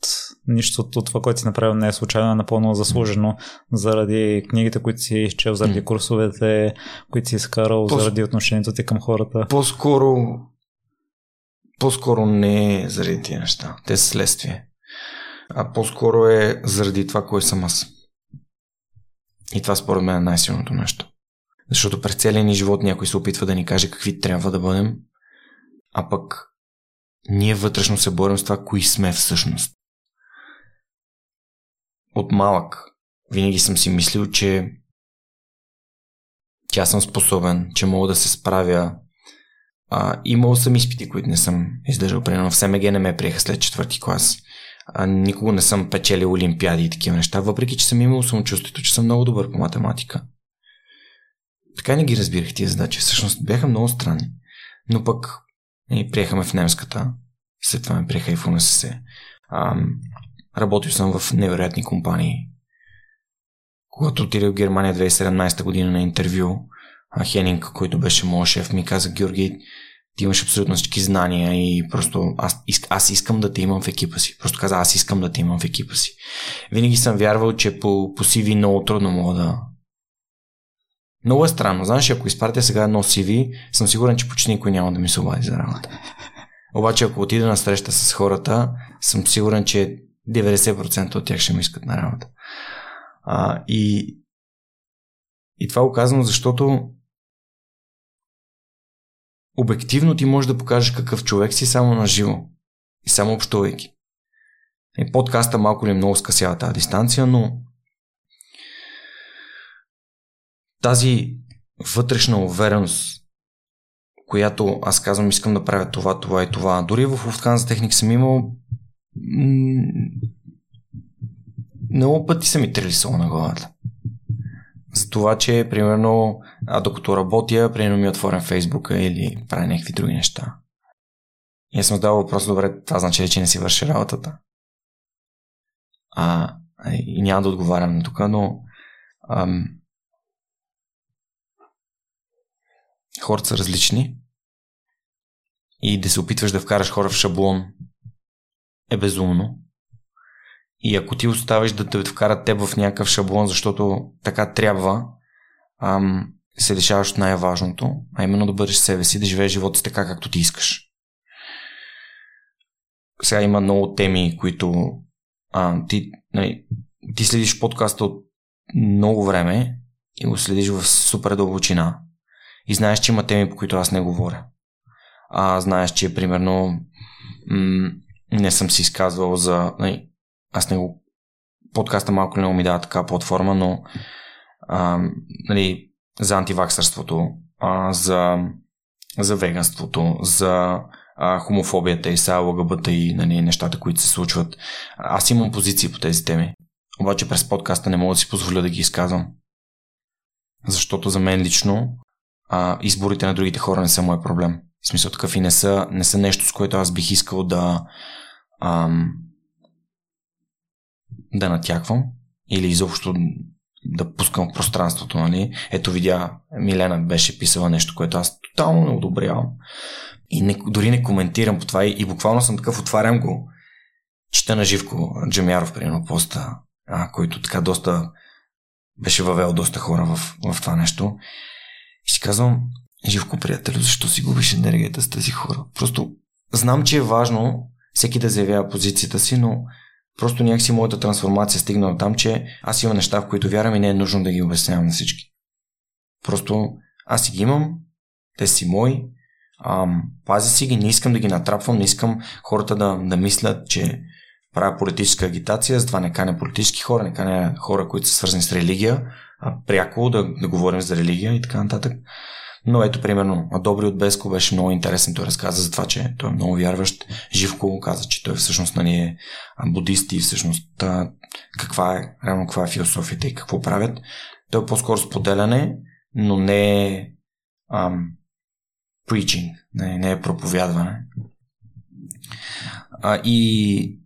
нищо от това, което си направил не е случайно, е напълно заслужено заради книгите, които си изчел, заради курсовете, които си изкарал, По... заради отношението ти към хората. По-скоро по-скоро не е заради тези неща. Те са следствие. А по-скоро е заради това, кой съм аз. И това според мен е най-силното нещо. Защото през целия ни живот някой се опитва да ни каже какви трябва да бъдем, а пък ние вътрешно се борим с това, кои сме всъщност. От малък винаги съм си мислил, че тя съм способен, че мога да се справя. А, имал съм изпити, които не съм издържал. Примерно в СМГ не ме приеха след четвърти клас. А, никога не съм печелил олимпиади и такива неща, въпреки че съм имал самочувствието, че съм много добър по математика. Така не ги разбирах тия задачи. Всъщност бяха много странни. Но пък и приехаме в немската. След това ме приеха и в УНСС. работил съм в невероятни компании. Когато отидах в Германия 2017 година на интервю, Хенинг, който беше моят шеф, ми каза, Георги, ти имаш абсолютно всички знания и просто аз, аз искам да те имам в екипа си. Просто каза, аз искам да те имам в екипа си. Винаги съм вярвал, че по, по CV много трудно мога да, много е странно. Знаеш, ако изпратя сега едно CV, съм сигурен, че почти никой няма да ми се обади за работа. Обаче, ако отида на среща с хората, съм сигурен, че 90% от тях ще ми искат на работа. А, и, и това е казвам, защото обективно ти можеш да покажеш какъв човек си само на живо и само общувайки. И подкаста малко ли много скъсява тази дистанция, но тази вътрешна увереност, която аз казвам, искам да правя това, това и това. Дори в за техник съм имал много пъти са ми трилисало на главата. За това, че, примерно, а докато работя, примерно ми отворям Фейсбука или правя някакви други неща. И аз съм задавал въпрос, добре, това значи че не си върши работата. А, и няма да отговарям на тук, но ам, хората са различни и да се опитваш да вкараш хора в шаблон е безумно. И ако ти оставиш да те вкарат теб в някакъв шаблон, защото така трябва, ам, се лишаваш от най-важното, а именно да бъдеш себе си, да живееш живота си така, както ти искаш. Сега има много теми, които а, ти, нали, ти следиш подкаста от много време и го следиш в супер дълбочина и знаеш, че има теми, по които аз не говоря. А знаеш, че примерно м- не съм си изказвал за... Нали, аз не го... Подкаста малко не ми дава така платформа, но а, нали, за антиваксърството, а, за, за веганството, за а, хомофобията и са ЛГБТ и нали, нещата, които се случват. Аз имам позиции по тези теми. Обаче през подкаста не мога да си позволя да ги изказвам. Защото за мен лично а, изборите на другите хора не са мой проблем. В смисъл такъв и не са, не са нещо, с което аз бих искал да ам, да натяквам или изобщо да пускам в пространството, нали? Ето видя, Милена беше писала нещо, което аз тотално не одобрявам. И не, дори не коментирам по това и, и буквално съм такъв, отварям го. Чета на Живко Джамяров, примерно, поста, а, който така доста беше въвел доста хора в, в това нещо. И си казвам, Живко, приятелю, защо си губиш енергията с тези хора? Просто знам, че е важно всеки да заявява позицията си, но просто някакси моята трансформация стигна там, че аз имам неща, в които вярвам и не е нужно да ги обяснявам на всички. Просто аз си ги имам, те си мои, ам, пазя си ги, не искам да ги натрапвам, не искам хората да, да мислят, че правя политическа агитация, затова не каня политически хора, не каня хора, които са свързани с религия, а пряко да, да говорим за религия и така нататък. Но ето, примерно, Добри от Беско беше много интересен. Той разказа за това, че той е много вярващ. Живко каза, че той всъщност нали, е будист и всъщност а, каква е, реално каква е философията и какво правят. Той е по-скоро споделяне, но не е ам, preaching, не, не е проповядване. А, и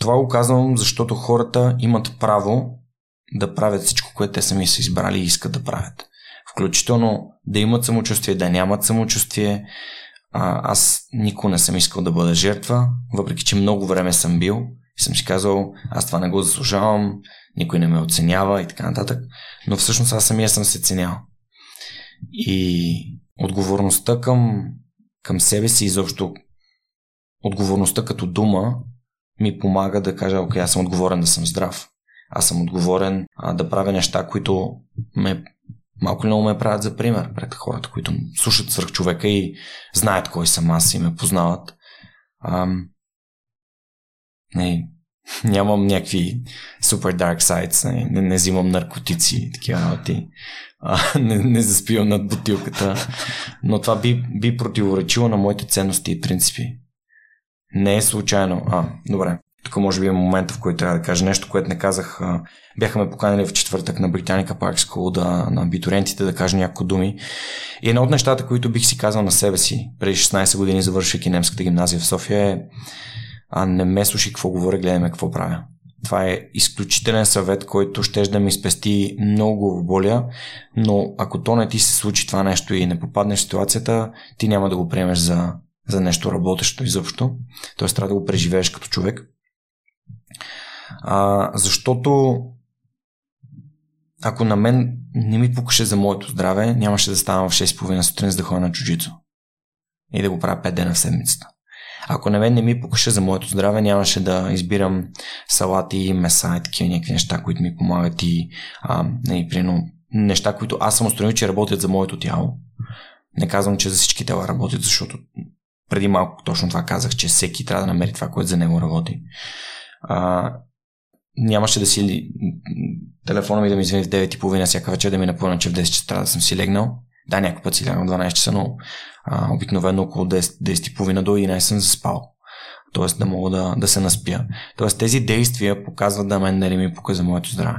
това го казвам, защото хората имат право да правят всичко, което те сами са избрали и искат да правят. Включително да имат самочувствие, да нямат самочувствие. А, аз никога не съм искал да бъда жертва, въпреки че много време съм бил и съм си казал, аз това не го заслужавам, никой не ме оценява и така нататък. Но всъщност аз самия съм се ценял. И отговорността към, към себе си, изобщо отговорността като дума, ми помага да кажа, окей, аз съм отговорен да съм здрав. Аз съм отговорен а, да правя неща, които ме малко много ме правят за пример пред хората, които слушат свърх човека и знаят кой съм аз и ме познават. Ам, не, <laughs> нямам някакви супер dark sides, не, не, не взимам наркотици и такива работи. А, <laughs> не, не заспивам над бутилката. Но това би, би противоречило на моите ценности и принципи. Не е случайно. А, добре. Тук може би е момент, в който трябва да кажа нещо, което не казах. Бяха ме поканили в четвъртък на Британика Парк School да, на абитурентите да кажа няколко думи. И едно от нещата, които бих си казал на себе си, преди 16 години завършвайки немската гимназия в София е а не ме слушай какво говоря, гледаме какво правя. Това е изключителен съвет, който ще да ми спести много боля, но ако то не ти се случи това нещо и не попаднеш в ситуацията, ти няма да го приемеш за, за нещо работещо изобщо. Тоест трябва да го преживееш като човек. А, защото ако на мен не ми пукаше за моето здраве, нямаше да ставам в 6.30 сутрин за да ходя на чужицо. И да го правя 5 дена в седмицата. Ако на мен не ми покаше за моето здраве, нямаше да избирам салати, меса и такива някакви неща, които ми помагат и а, не, прино, неща, които аз съм установил, че работят за моето тяло. Не казвам, че за всички тела работят, защото преди малко точно това казах, че всеки трябва да намери това, което за него работи. А, нямаше да си телефона ми да ми извини в 9.30 всяка вечер да ми напомня, че в 10 часа трябва да съм си легнал. Да, някой път си лягам в 12 часа, но а, обикновено около 10, 10.30 до 11 съм заспал. Тоест да мога да, да се наспя. Тоест тези действия показват да мен дали ми пука за моето здраве.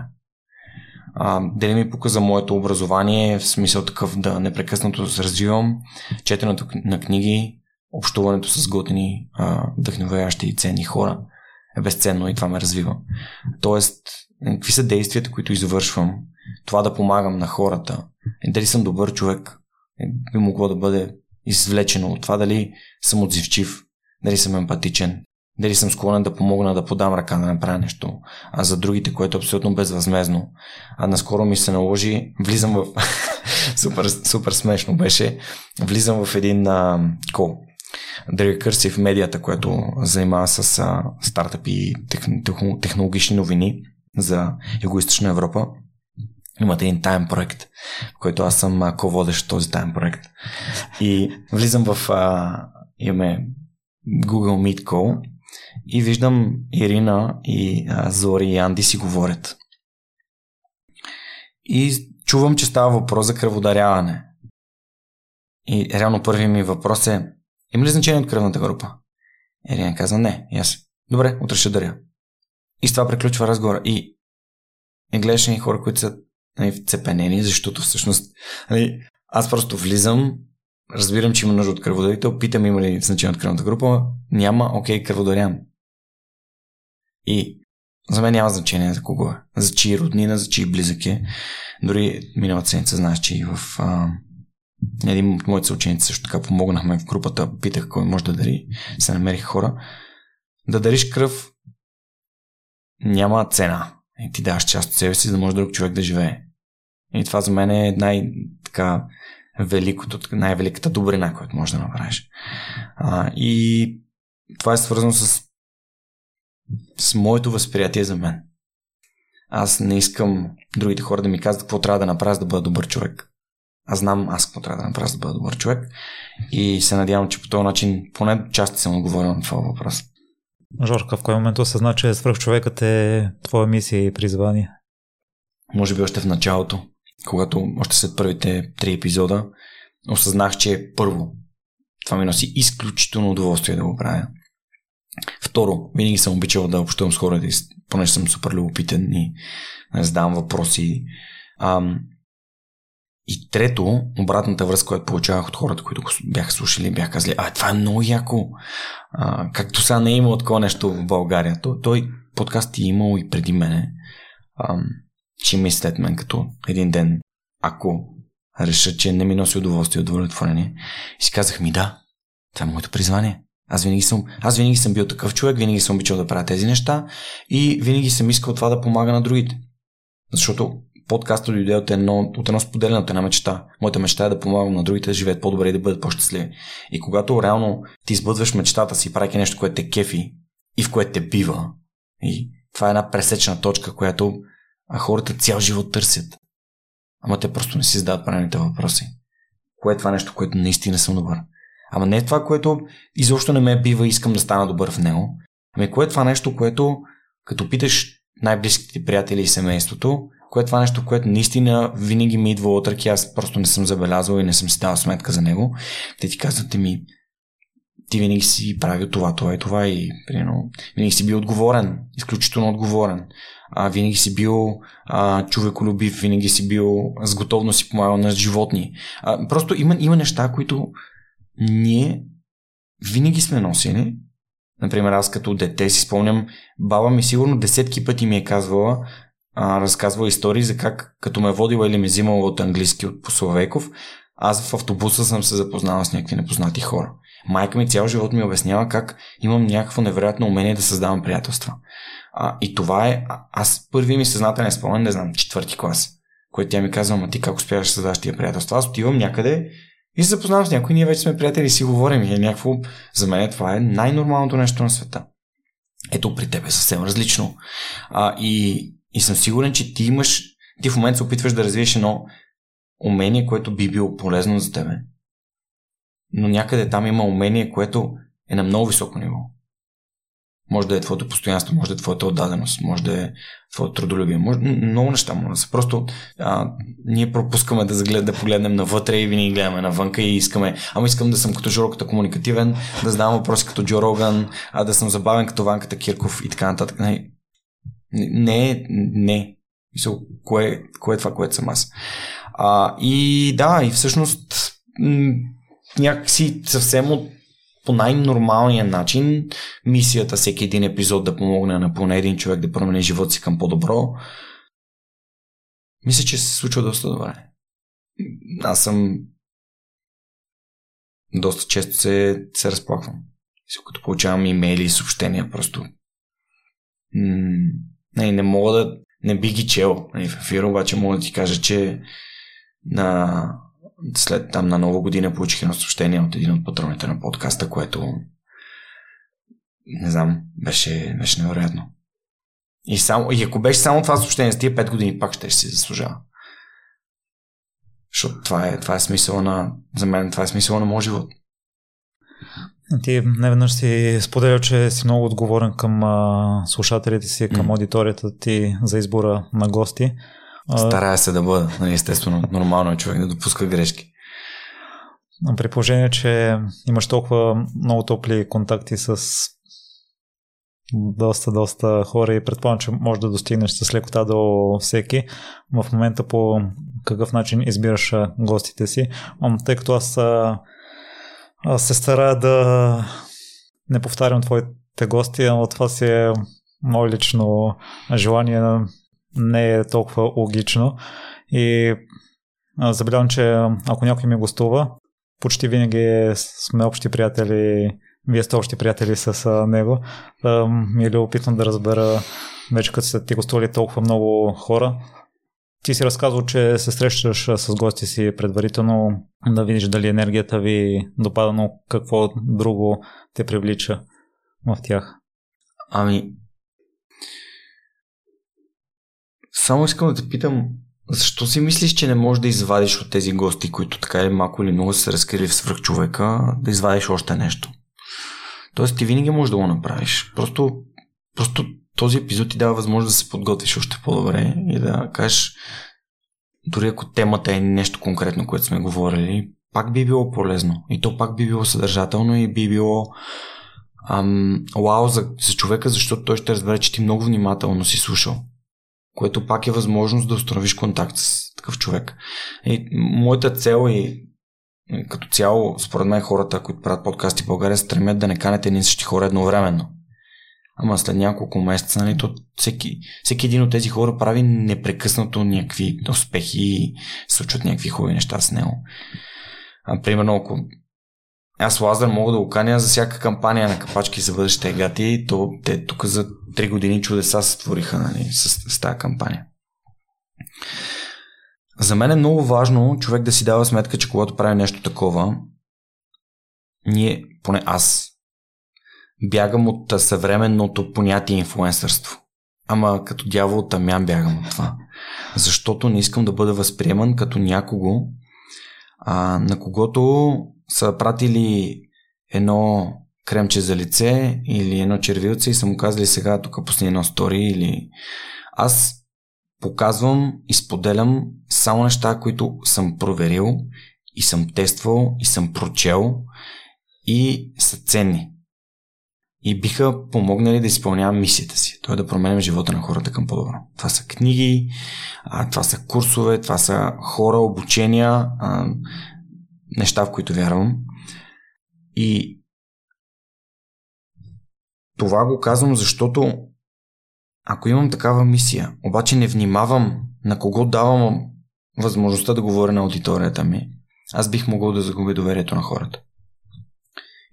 А, дали ми пука за моето образование, в смисъл такъв да непрекъснато се развивам, четенето на книги, общуването с готини, вдъхновяващи и ценни хора е безценно и това ме развива. Тоест, какви са действията, които извършвам, това да помагам на хората, дали съм добър човек, е, би могло да бъде извлечено от това дали съм отзивчив, дали съм емпатичен, дали съм склонен да помогна да подам ръка да направя нещо, а за другите, което е абсолютно безвъзмезно. А наскоро ми се наложи, влизам в... <laughs> супер, супер смешно беше, влизам в един а, кол. The Recursive медията, което занимава с а, стартъпи и тех, технологични новини за Юго-Источна Европа. Имате един тайм проект, в който аз съм ко-водещ този тайм проект. И влизам в... А, имаме Google Meet Call и виждам Ирина и а, Зори и Анди си говорят. И чувам, че става въпрос за кръводаряване. И реално първият ми въпрос е има ли значение от кръвната група? Ирина казва не. И аз. Добре, утре ще даря. И с това приключва разговора. И, и гледаш ни хора, които са нали, вцепенени, защото всъщност нали, аз просто влизам, разбирам, че има нужда от кръводарител, питам има ли значение от кръвната група, няма, окей, кръводарям. И за мен няма значение за кого е. За чии роднина, за чии близък е. Дори миналата седмица знаеш, че и в а, един от моите съученици също така помогнахме в групата, питах кой може да дари, се намерих хора. Да дариш кръв няма цена. И ти даваш част от себе си, за да може друг човек да живее. И това за мен е най-така великото, най-великата добрина, която можеш да направиш. А, и това е свързано с, с моето възприятие за мен. Аз не искам другите хора да ми казват какво трябва да направя, за да бъда добър човек. Аз знам аз какво трябва да направя, за да бъда добър човек. И се надявам, че по този начин поне части съм отговорил на това въпрос. Жорка, в кой момент осъзна, че свръхчовекът е твоя мисия и призвание? Може би още в началото, когато още след първите три епизода осъзнах, че първо, това ми носи изключително удоволствие да го правя. Второ, винаги съм обичал да общувам с хората, понеже съм супер любопитен и задавам въпроси. Ам, И трето, обратната връзка, която получавах от хората, които бяха слушали, бяха казали, а това е много яко. А, както сега не е имало такова нещо в България. Той, той подкаст е имал и преди мене. А, че ми след мен, като един ден, ако реша, че не ми носи удоволствие и удовлетворение. И си казах ми да, това е моето призвание. Аз винаги съм, аз винаги съм бил такъв човек, винаги съм обичал да правя тези неща и винаги съм искал това да помага на другите. Защото подкастът дойде от едно, от едно споделяне, от една мечта. Моята мечта е да помагам на другите да живеят по-добре и да бъдат по-щастливи. И когато реално ти избъдваш мечтата си, правейки нещо, което те кефи и в което те бива, и това е една пресечна точка, която хората цял живот търсят. Ама те просто не си задават правилните въпроси. Кое е това нещо, което наистина съм добър? Ама не е това, което изобщо не ме бива и искам да стана добър в него. Ами кое е това нещо, което като питаш най-близките приятели и семейството, кое е това нещо, което наистина винаги ми идва от ръки, аз просто не съм забелязал и не съм си дал сметка за него. Те ти казват ми, ти винаги си правил това, това и това и примерно, винаги си бил отговорен, изключително отговорен. А, винаги си бил а, човеколюбив, винаги си бил с готовност си помагал на животни. А, просто има, има неща, които ние винаги сме носили. Например, аз като дете си спомням, баба ми сигурно десетки пъти ми е казвала, а, разказвала истории за как като ме е водила или ме взимала от английски от Пословейков, аз в автобуса съм се запознала с някакви непознати хора. Майка ми цял живот ми обяснява как имам някакво невероятно умение да създавам приятелства. А, и това е, аз първи ми съзнателен спомен, не знам, четвърти клас, който тя ми казва, ама ти как успяваш да създаваш тия приятелства? Аз отивам някъде и се запознавам с някой, ние вече сме приятели и си говорим. И е някакво, за мен това е най-нормалното нещо на света. Ето при тебе е съвсем различно. А, и, и съм сигурен, че ти имаш, ти в момента се опитваш да развиеш едно умение, което би било полезно за тебе. Но някъде там има умение, което е на много високо ниво. Може да е твоето постоянство, може да е твоята отдаденост, може да е твоето трудолюбие. Може, много неща може да са. Просто а, ние пропускаме да, заглед, да погледнем навътре и винаги гледаме навънка и искаме, ами искам да съм като Джо като комуникативен, да задавам въпроси като Джо Роган, а да съм забавен като Ванката Кирков и така нататък. Не, не, не. Мисъл, кое, кое е това, което съм аз? А, и да, и всъщност някакси съвсем от по най-нормалния начин мисията всеки един епизод да помогне на поне един човек да промени живота си към по-добро. Мисля, че се случва доста добре. Аз съм доста често се, се разплаквам. Като получавам имейли и съобщения, просто не, не мога да не би ги чел нали, в ефир, обаче мога да ти кажа, че на след там на нова година получих едно съобщение от един от патроните на подкаста, което не знам, беше, беше невероятно. И, само, и ако беше само това съобщение с тия 5 години, пак ще си заслужава. Защото това е, това е смисъла на, за мен това е смисъла на моят живот. Ти не веднъж си споделял, че си много отговорен към а, слушателите си, към mm. аудиторията ти за избора на гости. Старая се да бъда, нали, естествено, нормално е човек да допуска грешки. При положение, че имаш толкова много топли контакти с доста, доста хора и предполагам, че може да достигнеш с лекота до всеки. В момента по какъв начин избираш гостите си. Тъй като аз, аз се старая да не повтарям твоите гости, но това си е мое лично желание не е толкова логично. И забелявам, че ако някой ми гостува, почти винаги сме общи приятели, вие сте общи приятели с него. Ми е любопитно да разбера, вече като сте ти гостували толкова много хора, ти си разказвал, че се срещаш с гости си предварително да видиш дали енергията ви допада, но какво друго те привлича в тях? Ами, Само искам да те питам, защо си мислиш, че не можеш да извадиш от тези гости, които така или малко или много са разкрили в свръхчовека, да извадиш още нещо? Тоест ти винаги можеш да го направиш. Просто, просто този епизод ти дава възможност да се подготвиш още по-добре и да кажеш, дори ако темата е нещо конкретно, което сме говорили, пак би било полезно. И то пак би било съдържателно и би било ам, вау за, за човека, защото той ще разбере, че ти много внимателно си слушал което пак е възможност да установиш контакт с такъв човек. И моята цел и като цяло, според мен хората, които правят подкасти в България, стремят да не канете едни същи хора едновременно. Ама след няколко месеца, нали, то всеки, всеки един от тези хора прави непрекъснато някакви успехи и случват някакви хубави неща с него. А, примерно, ако аз Лазар мога да го каня за всяка кампания на капачки за бъдещите гати, то те тук за 3 години чудеса се твориха нали, с, с тази кампания. За мен е много важно човек да си дава сметка, че когато прави нещо такова, ние, поне аз, бягам от съвременното понятие инфлуенсърство. Ама като дявол тамян бягам от това. Защото не искам да бъда възприеман като някого, а, на когото са пратили едно кремче за лице или едно червилце и са му казали сега тук пусни едно стори или аз показвам и споделям само неща, които съм проверил и съм тествал и съм прочел и са ценни. И биха помогнали да изпълнявам мисията си. Той е да променям живота на хората към по-добро. Това са книги, това са курсове, това са хора, обучения, неща, в които вярвам. И това го казвам, защото ако имам такава мисия, обаче не внимавам на кого давам възможността да говоря на аудиторията ми, аз бих могъл да загубя доверието на хората.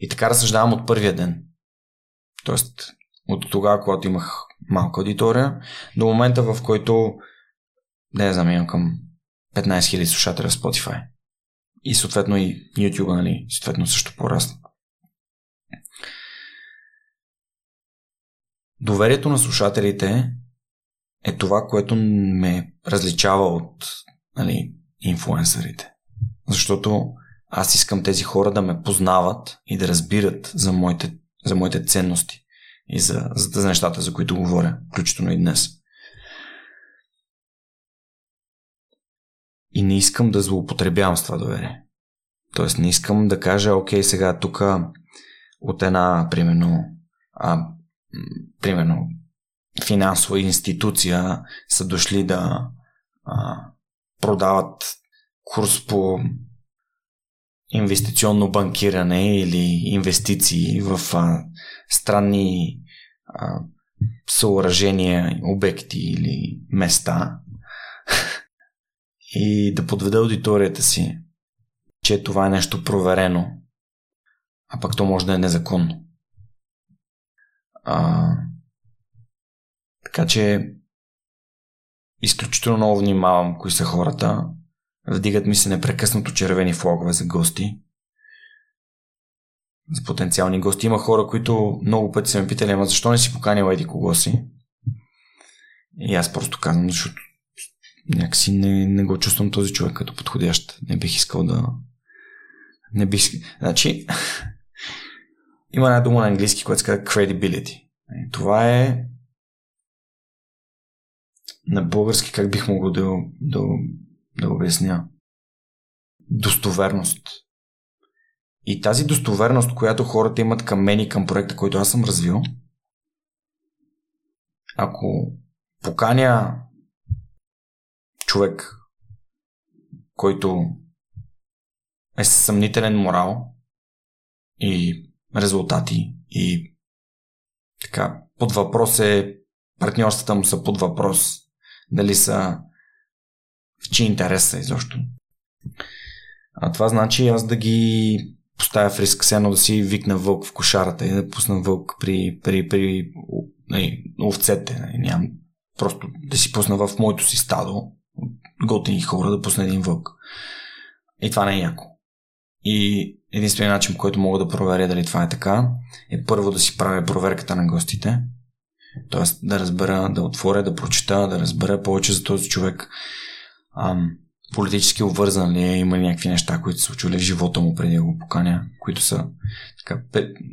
И така разсъждавам от първия ден. Тоест, от тогава, когато имах малка аудитория, до момента, в който, не знам, имам към 15 000 слушателя Spotify. И съответно и YouTube, нали, съответно също порасна. Доверието на слушателите е това, което ме различава от нали, инфуенсърите. Защото аз искам тези хора да ме познават и да разбират за моите, за моите ценности и за, за, за нещата, за които говоря, включително и днес. И не искам да злоупотребявам с това доверие. Тоест не искам да кажа, окей, сега тук от една, примерно, а, примерно, финансова институция са дошли да а, продават курс по инвестиционно банкиране или инвестиции в а, странни а, съоръжения, обекти или места <laughs> и да подведа аудиторията си, че това е нещо проверено, а пък то може да е незаконно. А, така че изключително много внимавам кои са хората. Вдигат ми се непрекъснато червени флагове за гости. За потенциални гости. Има хора, които много пъти са ме питали, ама защо не си поканил еди кого си? И аз просто казвам, защото някакси не, не го чувствам този човек като подходящ. Не бих искал да... Не бих... Значи, <laughs> има една дума на английски, която се казва credibility. Това е на български как бих могъл да, да, да обясня. Достоверност. И тази достоверност, която хората имат към мен и към проекта, който аз съм развил, ако поканя човек, който е със съмнителен морал и резултати и така, под въпрос е партньорствата му са под въпрос. Дали са в чи интерес са изобщо. А това значи аз да ги поставя в риск, едно да си викна вълк в кошарата и да пусна вълк при, при, при не, овцете. Не, нямам, просто да си пусна в моето си стадо готини хора да пусна един вълк. И това не е яко. И единственият начин, който мога да проверя дали това е така, е първо да си правя проверката на гостите. Тоест да разбера, да отворя, да прочита, да разбера повече за този човек. Ам, политически обвързан ли е, има ли някакви неща, които са чули в живота му преди да го поканя, които са така,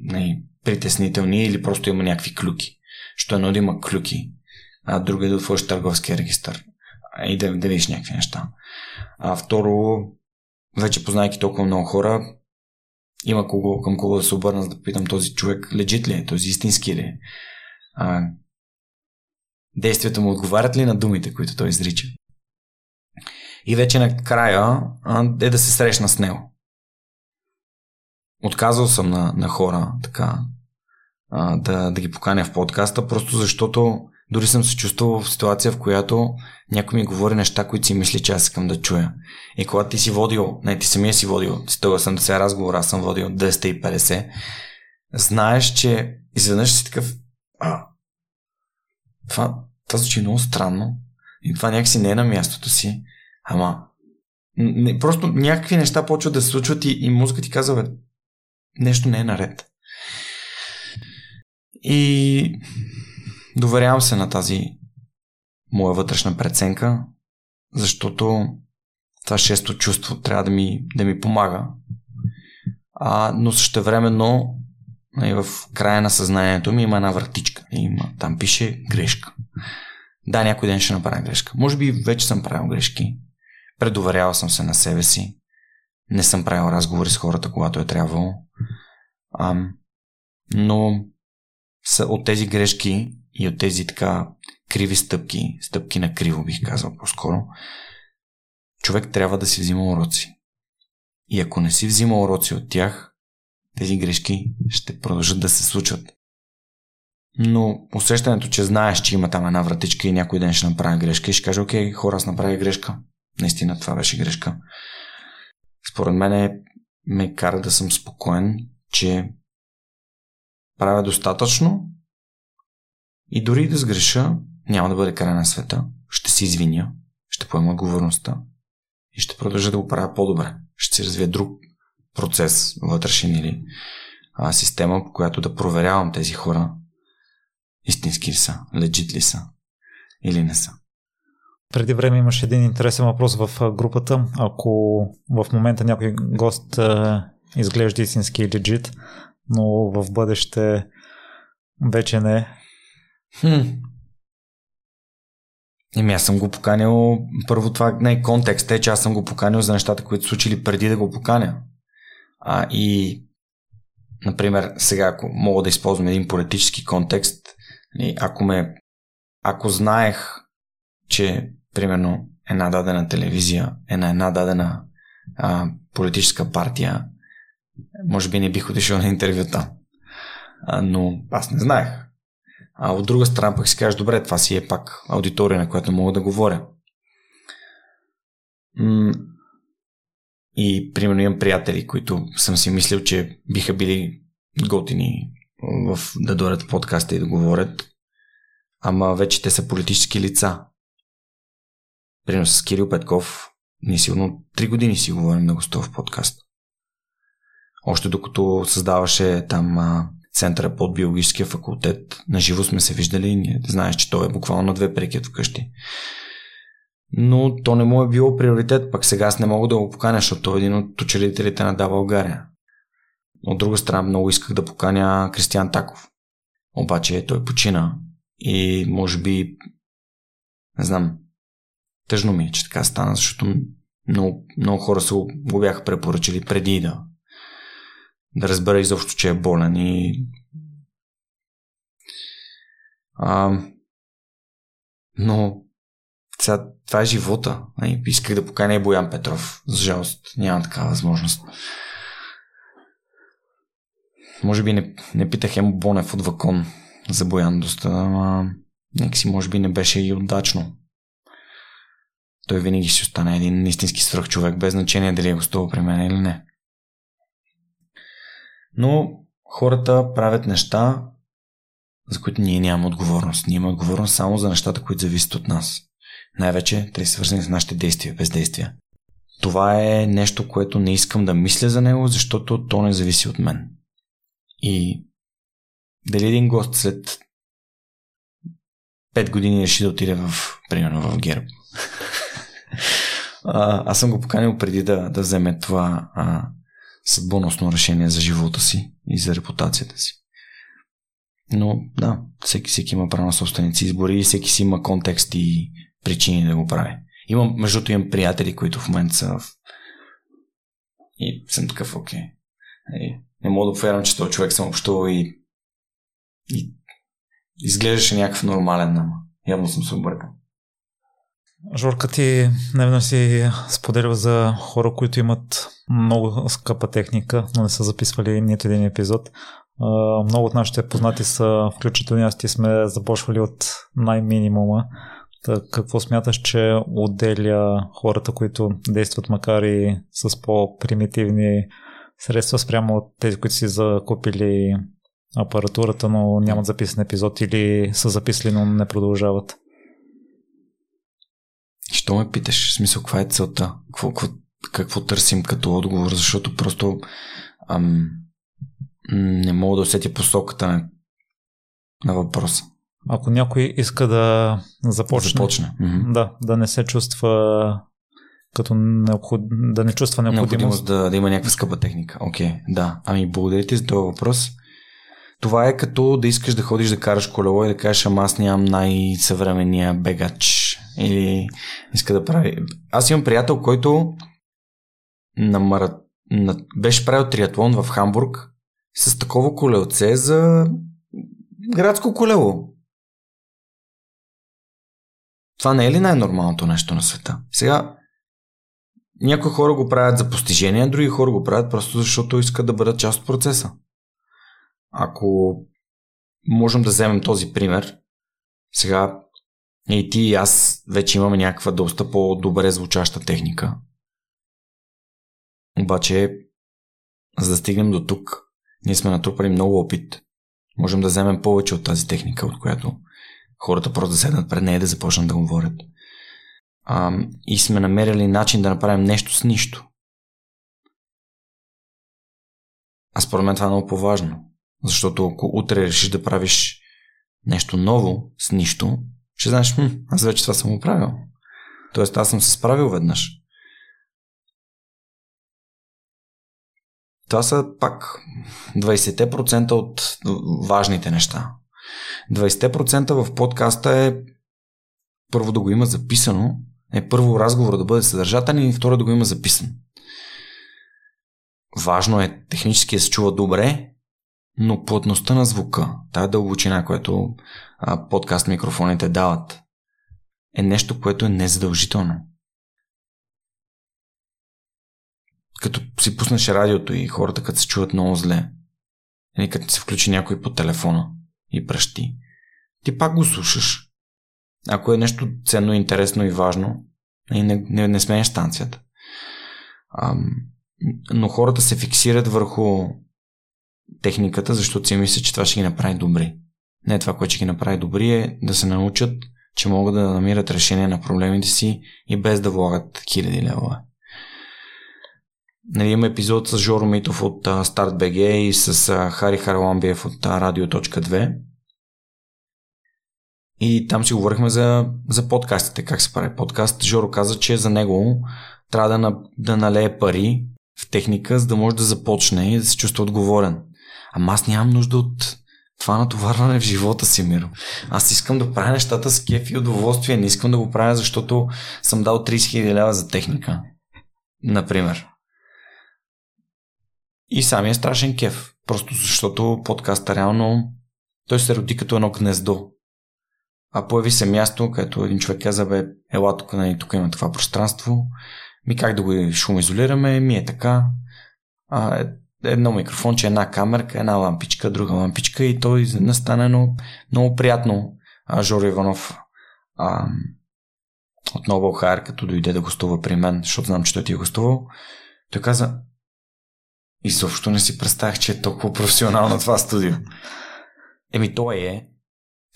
не, притеснителни или просто има някакви клюки. Що едно да има клюки, а друго е да отвориш търговския регистр и да, да видиш някакви неща. А второ, вече познайки толкова много хора, има кого, към кого да се обърна, за да питам този човек легит ли е, този истински ли е. А, действията му отговарят ли на думите, които той изрича. И вече накрая е да се срещна с него. Отказал съм на, на хора така да, да ги поканя в подкаста, просто защото дори съм се чувствал в ситуация, в която някой ми говори неща, които си мисли, че аз искам да чуя. И когато ти си водил, не, ти самия си водил 180 разговора, аз съм водил 250, знаеш, че изведнъж си такъв а, това, това звучи много странно и това някакси не е на мястото си, ама не, просто някакви неща почват да се случват и, и мозъкът ти казва, бе, нещо не е наред. И доверявам се на тази моя вътрешна преценка, защото това шесто чувство трябва да ми, да ми помага. А, но същевременно и нали, в края на съзнанието ми има една вратичка. Има, там пише грешка. Да, някой ден ще направя грешка. Може би вече съм правил грешки. Предоверявал съм се на себе си. Не съм правил разговори с хората, когато е трябвало. Ам, но са от тези грешки и от тези така криви стъпки, стъпки на криво бих казал по-скоро, човек трябва да си взима уроци. И ако не си взима уроци от тях, тези грешки ще продължат да се случват. Но усещането, че знаеш, че има там една вратичка и някой ден ще направя грешка и ще каже, окей, хора, аз направя грешка. Наистина това беше грешка. Според мен ме кара да съм спокоен, че правя достатъчно и дори да сгреша, няма да бъде край на света. Ще се извиня, ще поема отговорността и ще продължа да го правя по-добре. Ще се развия друг процес вътрешен или а, система, по която да проверявам тези хора истински ли са, легит ли са или не са. Преди време имаше един интересен въпрос в групата. Ако в момента някой гост изглежда истински легит, но в бъдеще вече не. Хм. Еми аз съм го поканил, първо това не е контекст, е, че аз съм го поканил за нещата, които случили преди да го поканя. А, и, например, сега, ако мога да използвам един политически контекст, нали, ако ме ако знаех, че примерно една дадена телевизия е на една дадена а, политическа партия, може би не бих отишъл на интервюта. А, но аз не знаех. А от друга страна пък си кажеш, добре, това си е пак аудитория, на която мога да говоря. И примерно имам приятели, които съм си мислил, че биха били готини в, да дойдат в подкаста и да говорят. Ама вече те са политически лица. Примерно с Кирил Петков ние сигурно 3 години си говорим на гостов подкаст. Още докато създаваше там а, центъра под биологическия факултет, на живо сме се виждали и знаеш, че той е буквално на две преки от вкъщи но то не му е било приоритет, пък сега аз не мога да го поканя, защото той е един от учредителите на Да България. От друга страна много исках да поканя Кристиан Таков. Обаче той почина и може би не знам, тъжно ми е, че така стана, защото много, много хора се го бяха препоръчали преди да да разбера изобщо, че е болен и а, но сега, това е живота. Нали, исках да поканя и Боян Петров. За жалост, няма такава възможност. Може би не, не питах Емо Бонев от Вакон за Боян доста, ама някакси може би не беше и удачно. Той винаги си остане един истински свръхчовек, без значение дали е гостувал при мен или не. Но хората правят неща, за които ние нямаме отговорност. Ние имаме отговорност само за нещата, които зависят от нас. Най-вече те са свързани с нашите действия, бездействия. Това е нещо, което не искам да мисля за него, защото то не зависи от мен. И дали един гост след 5 години реши да отиде в, примерно, в Герб. А, аз съм го поканил преди да, да вземе това а, съдбоносно решение за живота си и за репутацията си. Но да, всеки, всеки има право на собственици избори и всеки си има контекст и причини да го прави. Имам, между имам приятели, които в момента са в... И съм такъв, окей. И не мога да повярвам, че този човек съм общувал и, и изглеждаше някакъв нормален, ама явно съм се объркал. Жорка ти дневно си споделял за хора, които имат много скъпа техника, но не са записвали нито един епизод. Много от нашите познати са, включително аз ти сме започвали от най-минимума. Так, какво смяташ, че отделя хората, които действат макар и с по-примитивни средства спрямо от тези, които си закупили апаратурата, но нямат записан епизод или са записали, но не продължават? Що ме питаш? В смисъл, каква е целта? Какво, какво, какво търсим като отговор? Защото просто ам, не мога да усетя посоката на, на въпроса. Ако някой иска да започне, Започне. Да, да не се чувства като необход... да не чувства необходимост. необходимост да, да има някаква скъпа техника. Окей, okay, да. Ами благодаря ти за този въпрос. Това е като да искаш да ходиш да караш колело и да кажеш, ама аз нямам най-съвременния бегач. Или иска да прави... Аз имам приятел, който на мара... на... беше правил триатлон в Хамбург с такова колелце за градско колело. Това не е ли най-нормалното нещо на света? Сега, някои хора го правят за постижение, други хора го правят просто защото искат да бъдат част от процеса. Ако можем да вземем този пример, сега и ти и аз вече имаме някаква доста по-добре звучаща техника. Обаче, за да стигнем до тук, ние сме натрупали много опит. Можем да вземем повече от тази техника, от която хората просто да седнат пред нея и да започнат да говорят. А, и сме намерили начин да направим нещо с нищо. А според мен това е много по-важно. Защото ако утре решиш да правиш нещо ново с нищо, ще знаеш, хм, аз вече това съм го правил. Тоест аз съм се справил веднъж. Това са пак 20% от важните неща. 20% в подкаста е първо да го има записано, е първо разговор да бъде съдържателен и второ да го има записан. Важно е технически да се чува добре, но плътността на звука, тази дълбочина, която подкаст микрофоните дават, е нещо, което е незадължително. Като си пуснеш радиото и хората като се чуват много зле, или като се включи някой по телефона и пръщи, ти пак го слушаш. Ако е нещо ценно, интересно и важно, и не, не, не сменяш станцията. А, но хората се фиксират върху техниката, защото си мисля, че това ще ги направи добри. Не това, което ще ги направи добри е да се научат, че могат да намират решение на проблемите си и без да влагат хиляди левове. Нали, има епизод с Жоро Митов от StartBG и с Хари Харламбиев от Radio.2. И там си говорихме за, за подкастите, как се прави подкаст. Жоро каза, че за него трябва да, на, да налее пари в техника, за да може да започне и да се чувства отговорен. Ама аз нямам нужда от това натоварване в живота си, Миро. Аз искам да правя нещата с кеф и удоволствие. Не искам да го правя, защото съм дал 30 000 лева за техника. Например. И самия страшен кеф. Просто защото подкаста реално той се роди като едно гнездо. А появи се място, където един човек каза, бе, ела тук, нали, тук има това пространство. Ми как да го шумоизолираме? Ми е така. А, е, едно микрофонче, една камерка, една лампичка, друга лампичка и той изведнъж едно много приятно. А, Жоро Иванов а, от Noble Hire, като дойде да гостува при мен, защото знам, че той ти е гостувал, той каза, и също не си представях, че е толкова професионално това студио. Еми, то е.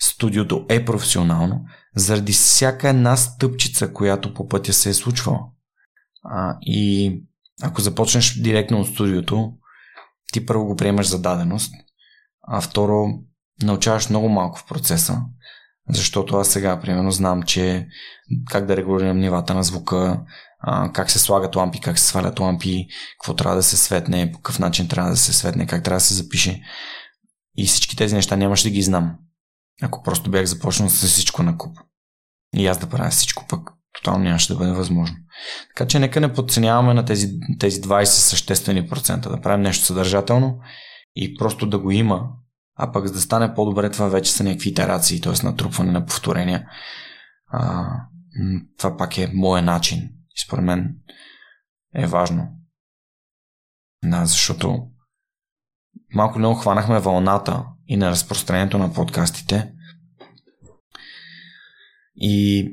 Студиото е професионално, заради всяка една стъпчица, която по пътя се е случвала. А, и ако започнеш директно от студиото, ти първо го приемаш за даденост, а второ научаваш много малко в процеса, защото аз сега, примерно, знам, че как да регулирам нивата на звука, а, как се слагат лампи, как се свалят лампи, какво трябва да се светне, по какъв начин трябва да се светне, как трябва да се запише. И всички тези неща нямаше да ги знам, ако просто бях започнал с всичко на куп. И аз да правя всичко, пък тотално нямаше да бъде възможно. Така че нека не подценяваме на тези, тези 20 съществени процента, да правим нещо съдържателно и просто да го има, а пък за да стане по-добре това вече са някакви итерации, т.е. натрупване на повторения. А, това пак е моя начин. И според мен е важно. Да, защото малко много хванахме вълната и на разпространението на подкастите. И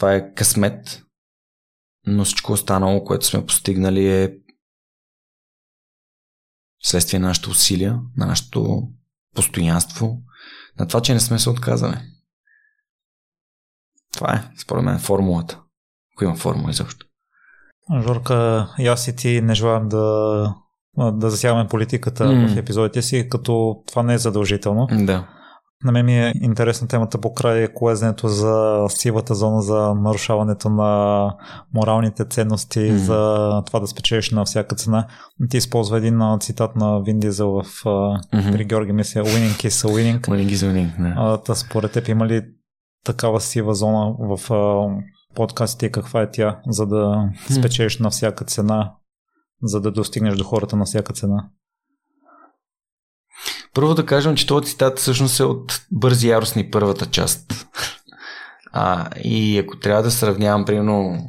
това е късмет, но всичко останало, което сме постигнали е следствие на нашите усилия, на нашето постоянство, на това, че не сме се отказали. Това е, според мен, формулата. Ако има формула изобщо. Жорка, и аз и ти не желаем да, да засягаме политиката mm. в епизодите си, като това не е задължително. Да. На мен ми е интересна темата по край колезенето за сивата зона, за нарушаването на моралните ценности, mm. за това да спечелиш на всяка цена. Ти използва един цитат на Вин Дизел в mm-hmm. при Георги мисля Winning is a winning. Winning is a winning, да. А, та според теб има ли такава сива зона в а, подкастите каква е тя, за да спечелиш mm. на всяка цена, за да достигнеш до хората на всяка цена? Първо да кажем, че този цитат всъщност е от Бързи яростни първата част. А, и ако трябва да сравнявам, примерно,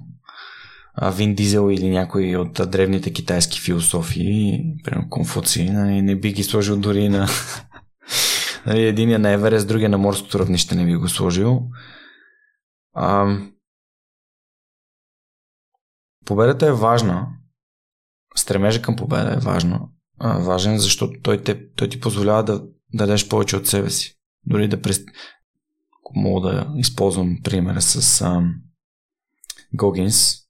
Вин Дизел или някой от древните китайски философии, примерно Конфуци, нали, не би ги сложил дори на <laughs> нали, единия на Еверест, другия на морското равнище не би го сложил. А, победата е важна. Стремежа към победа е важна а, важен, защото той, те, той ти позволява да, да дадеш повече от себе си. Дори да през... Ако мога да използвам примера с а, Гогинс,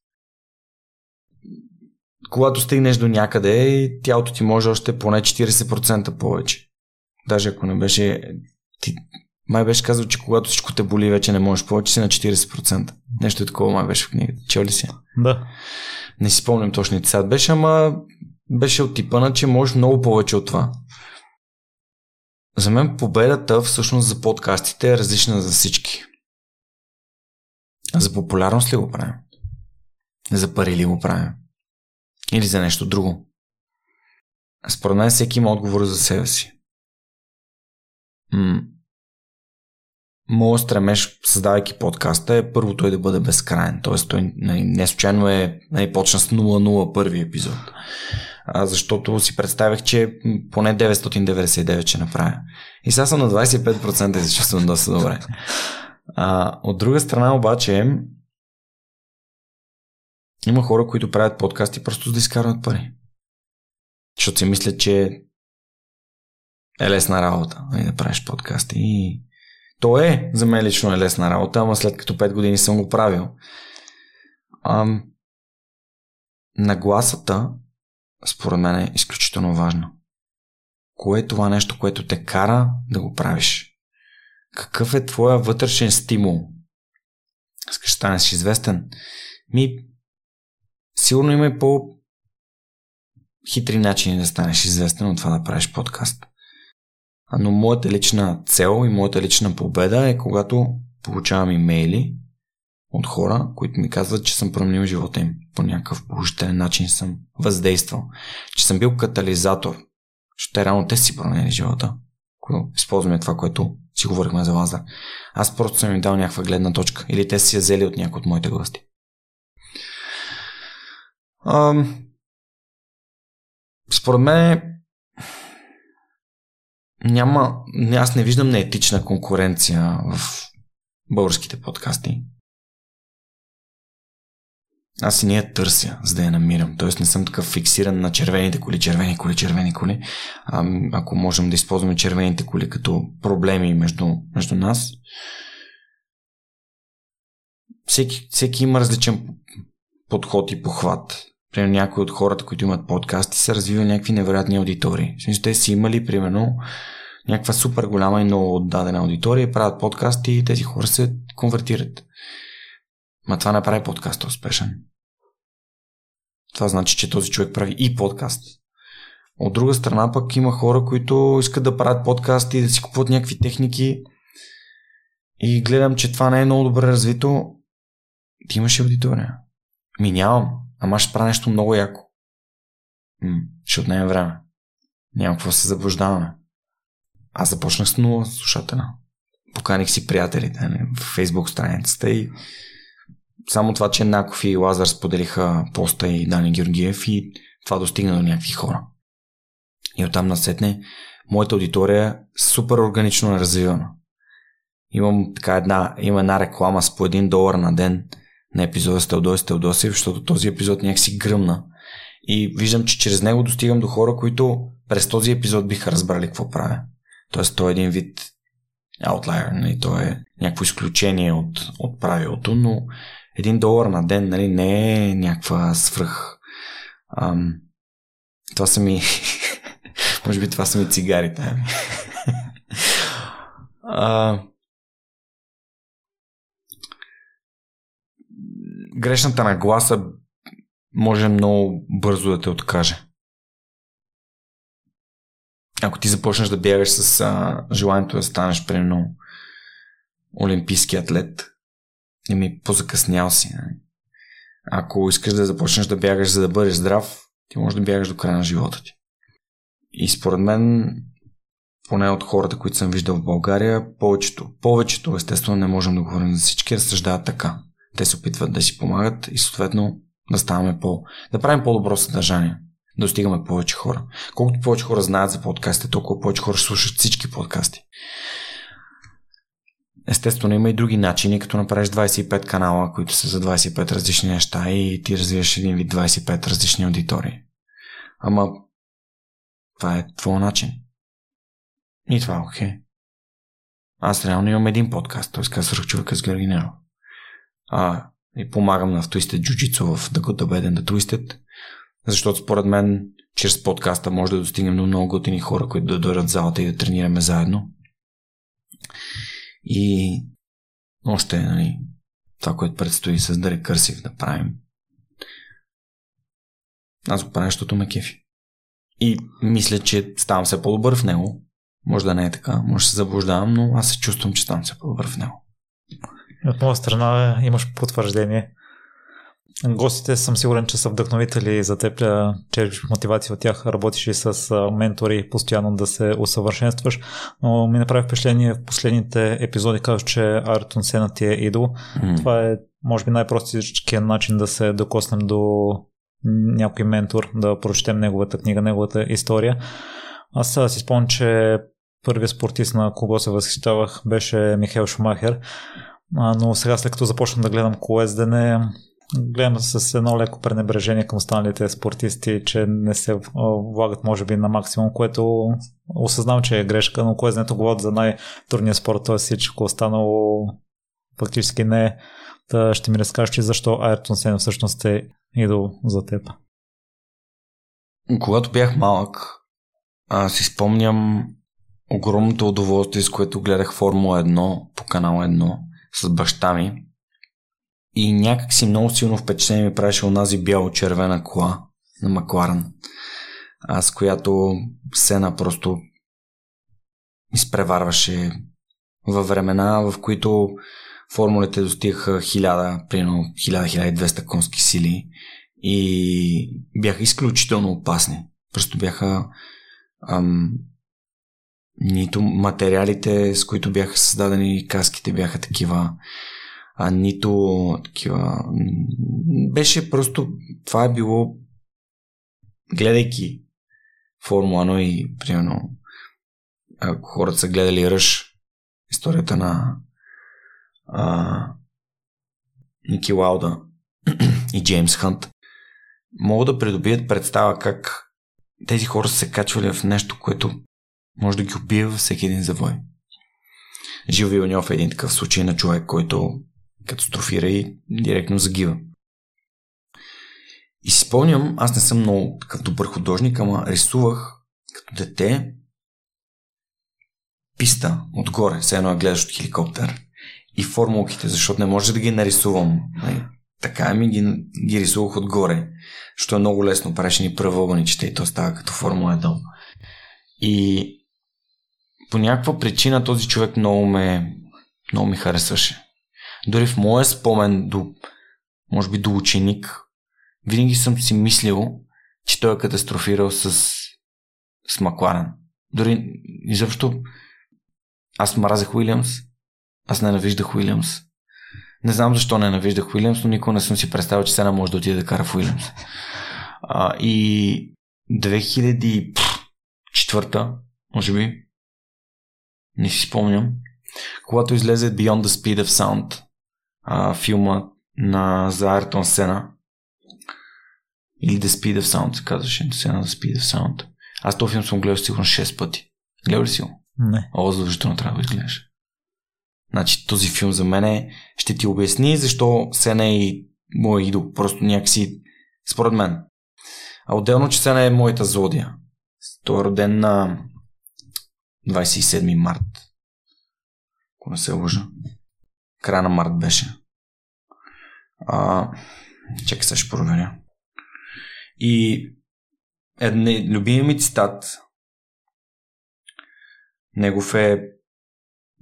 когато стигнеш до някъде, тялото ти може още поне 40% повече. Даже ако не беше... Ти, май беше казал, че когато всичко те боли, вече не можеш повече, си на 40%. Нещо е такова май беше в книгата. Чел ли си? Да. Не си спомням точно цитат беше, ама беше от типа на, че може много повече от това. За мен победата всъщност за подкастите е различна за всички. За популярност ли го правим? За пари ли го правим? Или за нещо друго? Според мен всеки има отговор за себе си. М- Моят стремеж, създавайки подкаста, е първо той да бъде безкрайен. Тоест, той нали, не случайно е нали, почна с 0-0 първи епизод а, защото си представях, че поне 999 ще направя. И сега съм на 25% и се чувствам доста добре. А, от друга страна обаче има хора, които правят подкасти просто за да изкарват пари. Защото си мислят, че е лесна работа и нали, да правиш подкасти. И то е, за мен лично е лесна работа, ама след като 5 години съм го правил. Ам, нагласата според мен е изключително важно. Кое е това нещо, което те кара да го правиш? Какъв е твоя вътрешен стимул? Искаш да станеш известен? Ми, сигурно има и по хитри начини да станеш известен от това да правиш подкаст. Но моята лична цел и моята лична победа е когато получавам имейли от хора, които ми казват, че съм променил живота им. По някакъв положителен начин съм въздействал. Че съм бил катализатор. Защото те реално те си променили живота. Ако използваме това, което си говорихме за вас. Аз просто съм им дал някаква гледна точка. Или те си я взели от някои от моите гости. Ам... Според мен няма, аз не виждам неетична конкуренция в българските подкасти. Аз и не я търся, за да я намирам. Тоест не съм такъв фиксиран на червените коли, червени коли, червени коли. А, ако можем да използваме червените коли като проблеми между, между нас, всеки, всеки има различен подход и похват. Примерно някои от хората, които имат подкасти, са развивали някакви невероятни аудитории. В смисъл, те си имали, примерно, някаква супер голяма и много отдадена аудитория, правят подкасти и тези хора се конвертират. Ма това не прави подкаста успешен. Това значи, че този човек прави и подкаст. От друга страна пък има хора, които искат да правят подкасти да си купуват някакви техники и гледам, че това не е много добре развито. Ти имаш аудитория. Ми нямам, ама ще правя нещо много яко. М- ще отнеме време. Няма какво се заблуждаваме. Аз започнах с нула слушателя. поканих си приятелите нали, в фейсбук страницата и само това, че Наков и Лазар споделиха поста и Дани Георгиев и това достигна до някакви хора. И оттам насетне моята аудитория е супер органично развивана. Имам така една, има една реклама с по един долар на ден на епизода с Теодосия Теодосиев, защото този епизод някакси гръмна. И виждам, че чрез него достигам до хора, които през този епизод биха разбрали какво правя. Тоест, той е един вид outlier, нали? то е някакво изключение от, от правилото, но един долар на ден нали, не е някаква свръх. Ам, това са ми... <laughs> Може би това са ми цигарите. <laughs> а, грешната нагласа може много бързо да те откаже. Ако ти започнеш да бягаш с а, желанието да станеш, примерно, олимпийски атлет, и ми позакъснял си. Нали? Ако искаш да започнеш да бягаш, за да бъдеш здрав, ти можеш да бягаш до края на живота ти. И според мен, поне от хората, които съм виждал в България, повечето, повечето, естествено не можем да говорим за всички, разсъждават така. Те се опитват да си помагат и съответно да ставаме по... да правим по-добро съдържание. Да достигаме повече хора. Колкото повече хора знаят за подкастите, толкова повече хора слушат всички подкасти. Естествено, има и други начини, като направиш 25 канала, които са за 25 различни неща и ти развиваш един вид 25 различни аудитории. Ама това е твой начин. И това е окей. Аз реално имам един подкаст, т.е. казвах човека с Георги Неров. А, и помагам на Twisted Jiu-Jitsu в The Good, The Bad and защото според мен чрез подкаста може да достигнем до много готини хора, които да дойдат в залата и да тренираме заедно. И още нали, това, което предстои с The Recursive да правим. Аз го правя, защото ме кефи. И мисля, че ставам все по-добър в него. Може да не е така, може да се заблуждавам, но аз се чувствам, че ставам все по-добър в него. От моя страна имаш потвърждение. Гостите съм сигурен, че са вдъхновители за теб, черпиш мотивация от тях, работиш и с ментори, постоянно да се усъвършенстваш, но ми направи впечатление в последните епизоди, казваш, че Артон Сена ти е идол. Mm. Това е, може би, най-простичкият начин да се докоснем до някой ментор, да прочетем неговата книга, неговата история. Аз си спомням, че първият спортист, на кого се възхищавах, беше Михаил Шумахер. Но сега, след като започнах да гледам колездене, гледам с едно леко пренебрежение към останалите спортисти, че не се влагат може би на максимум, което осъзнавам, че е грешка, но колезденето говорят за най-трудния спорт, т.е. всичко останало фактически не е. Та ще ми разкажеш, че защо Айртон Сен всъщност е идол за теб. Когато бях малък, аз си спомням огромното удоволствие, с което гледах Формула 1 по канал 1 с баща ми. И някак си много силно впечатление ми правеше онази бяло-червена кола на Макларен, с която Сена просто изпреварваше във времена, в които формулите достигаха 1000, примерно 1000-1200 конски сили и бяха изключително опасни. Просто бяха ам, нито материалите, с които бяха създадени каските бяха такива, а нито такива. Беше просто. Това е било. Гледайки Формула 1 и примерно ако хората са гледали Ръж, историята на а, Ники Лауда <clears throat> и Джеймс Хънт, могат да придобият представа как тези хора са се качвали в нещо, което може да ги убие във всеки един завой. Жил Вилньов е един такъв случай на човек, който катастрофира и директно загива. И си спомням, аз не съм много такъв добър художник, ама рисувах като дете писта отгоре, все едно гледаш от хеликоптер и формулките, защото не може да ги нарисувам. Нали? Така ми ги, ги рисувах отгоре, защото е много лесно, правиш ни правоъгълничета и то става като формула 1. И по някаква причина този човек много ме, много ми харесваше. Дори в моя спомен до, може би до ученик, винаги съм си мислил, че той е катастрофирал с, с Макларен. Дори изобщо аз мразех Уилямс Аз ненавиждах Уилямс. Не знам защо ненавиждах Уилямс, но никога не съм си представил, че Сена може да отиде да кара в Уилямс. А, и 2004 може би, не си спомням, когато излезе Beyond the Speed of Sound, а, филма на за Артон Сена, или The Speed of Sound се казваше, Сена The Speed of Sound. Аз този филм съм гледал сигурно 6 пъти. Гледал ли си го? Не. О, задължително трябва да изгледаш. Значи този филм за мен ще ти обясни защо Сена е и мой идол. Просто някакси, според мен. А отделно, че Сена е моята зодия. Той е роден на 27 март. Ако не се лъжа. Края на март беше. А, чакай сега ще проверя. И едне, любимият ми цитат негов е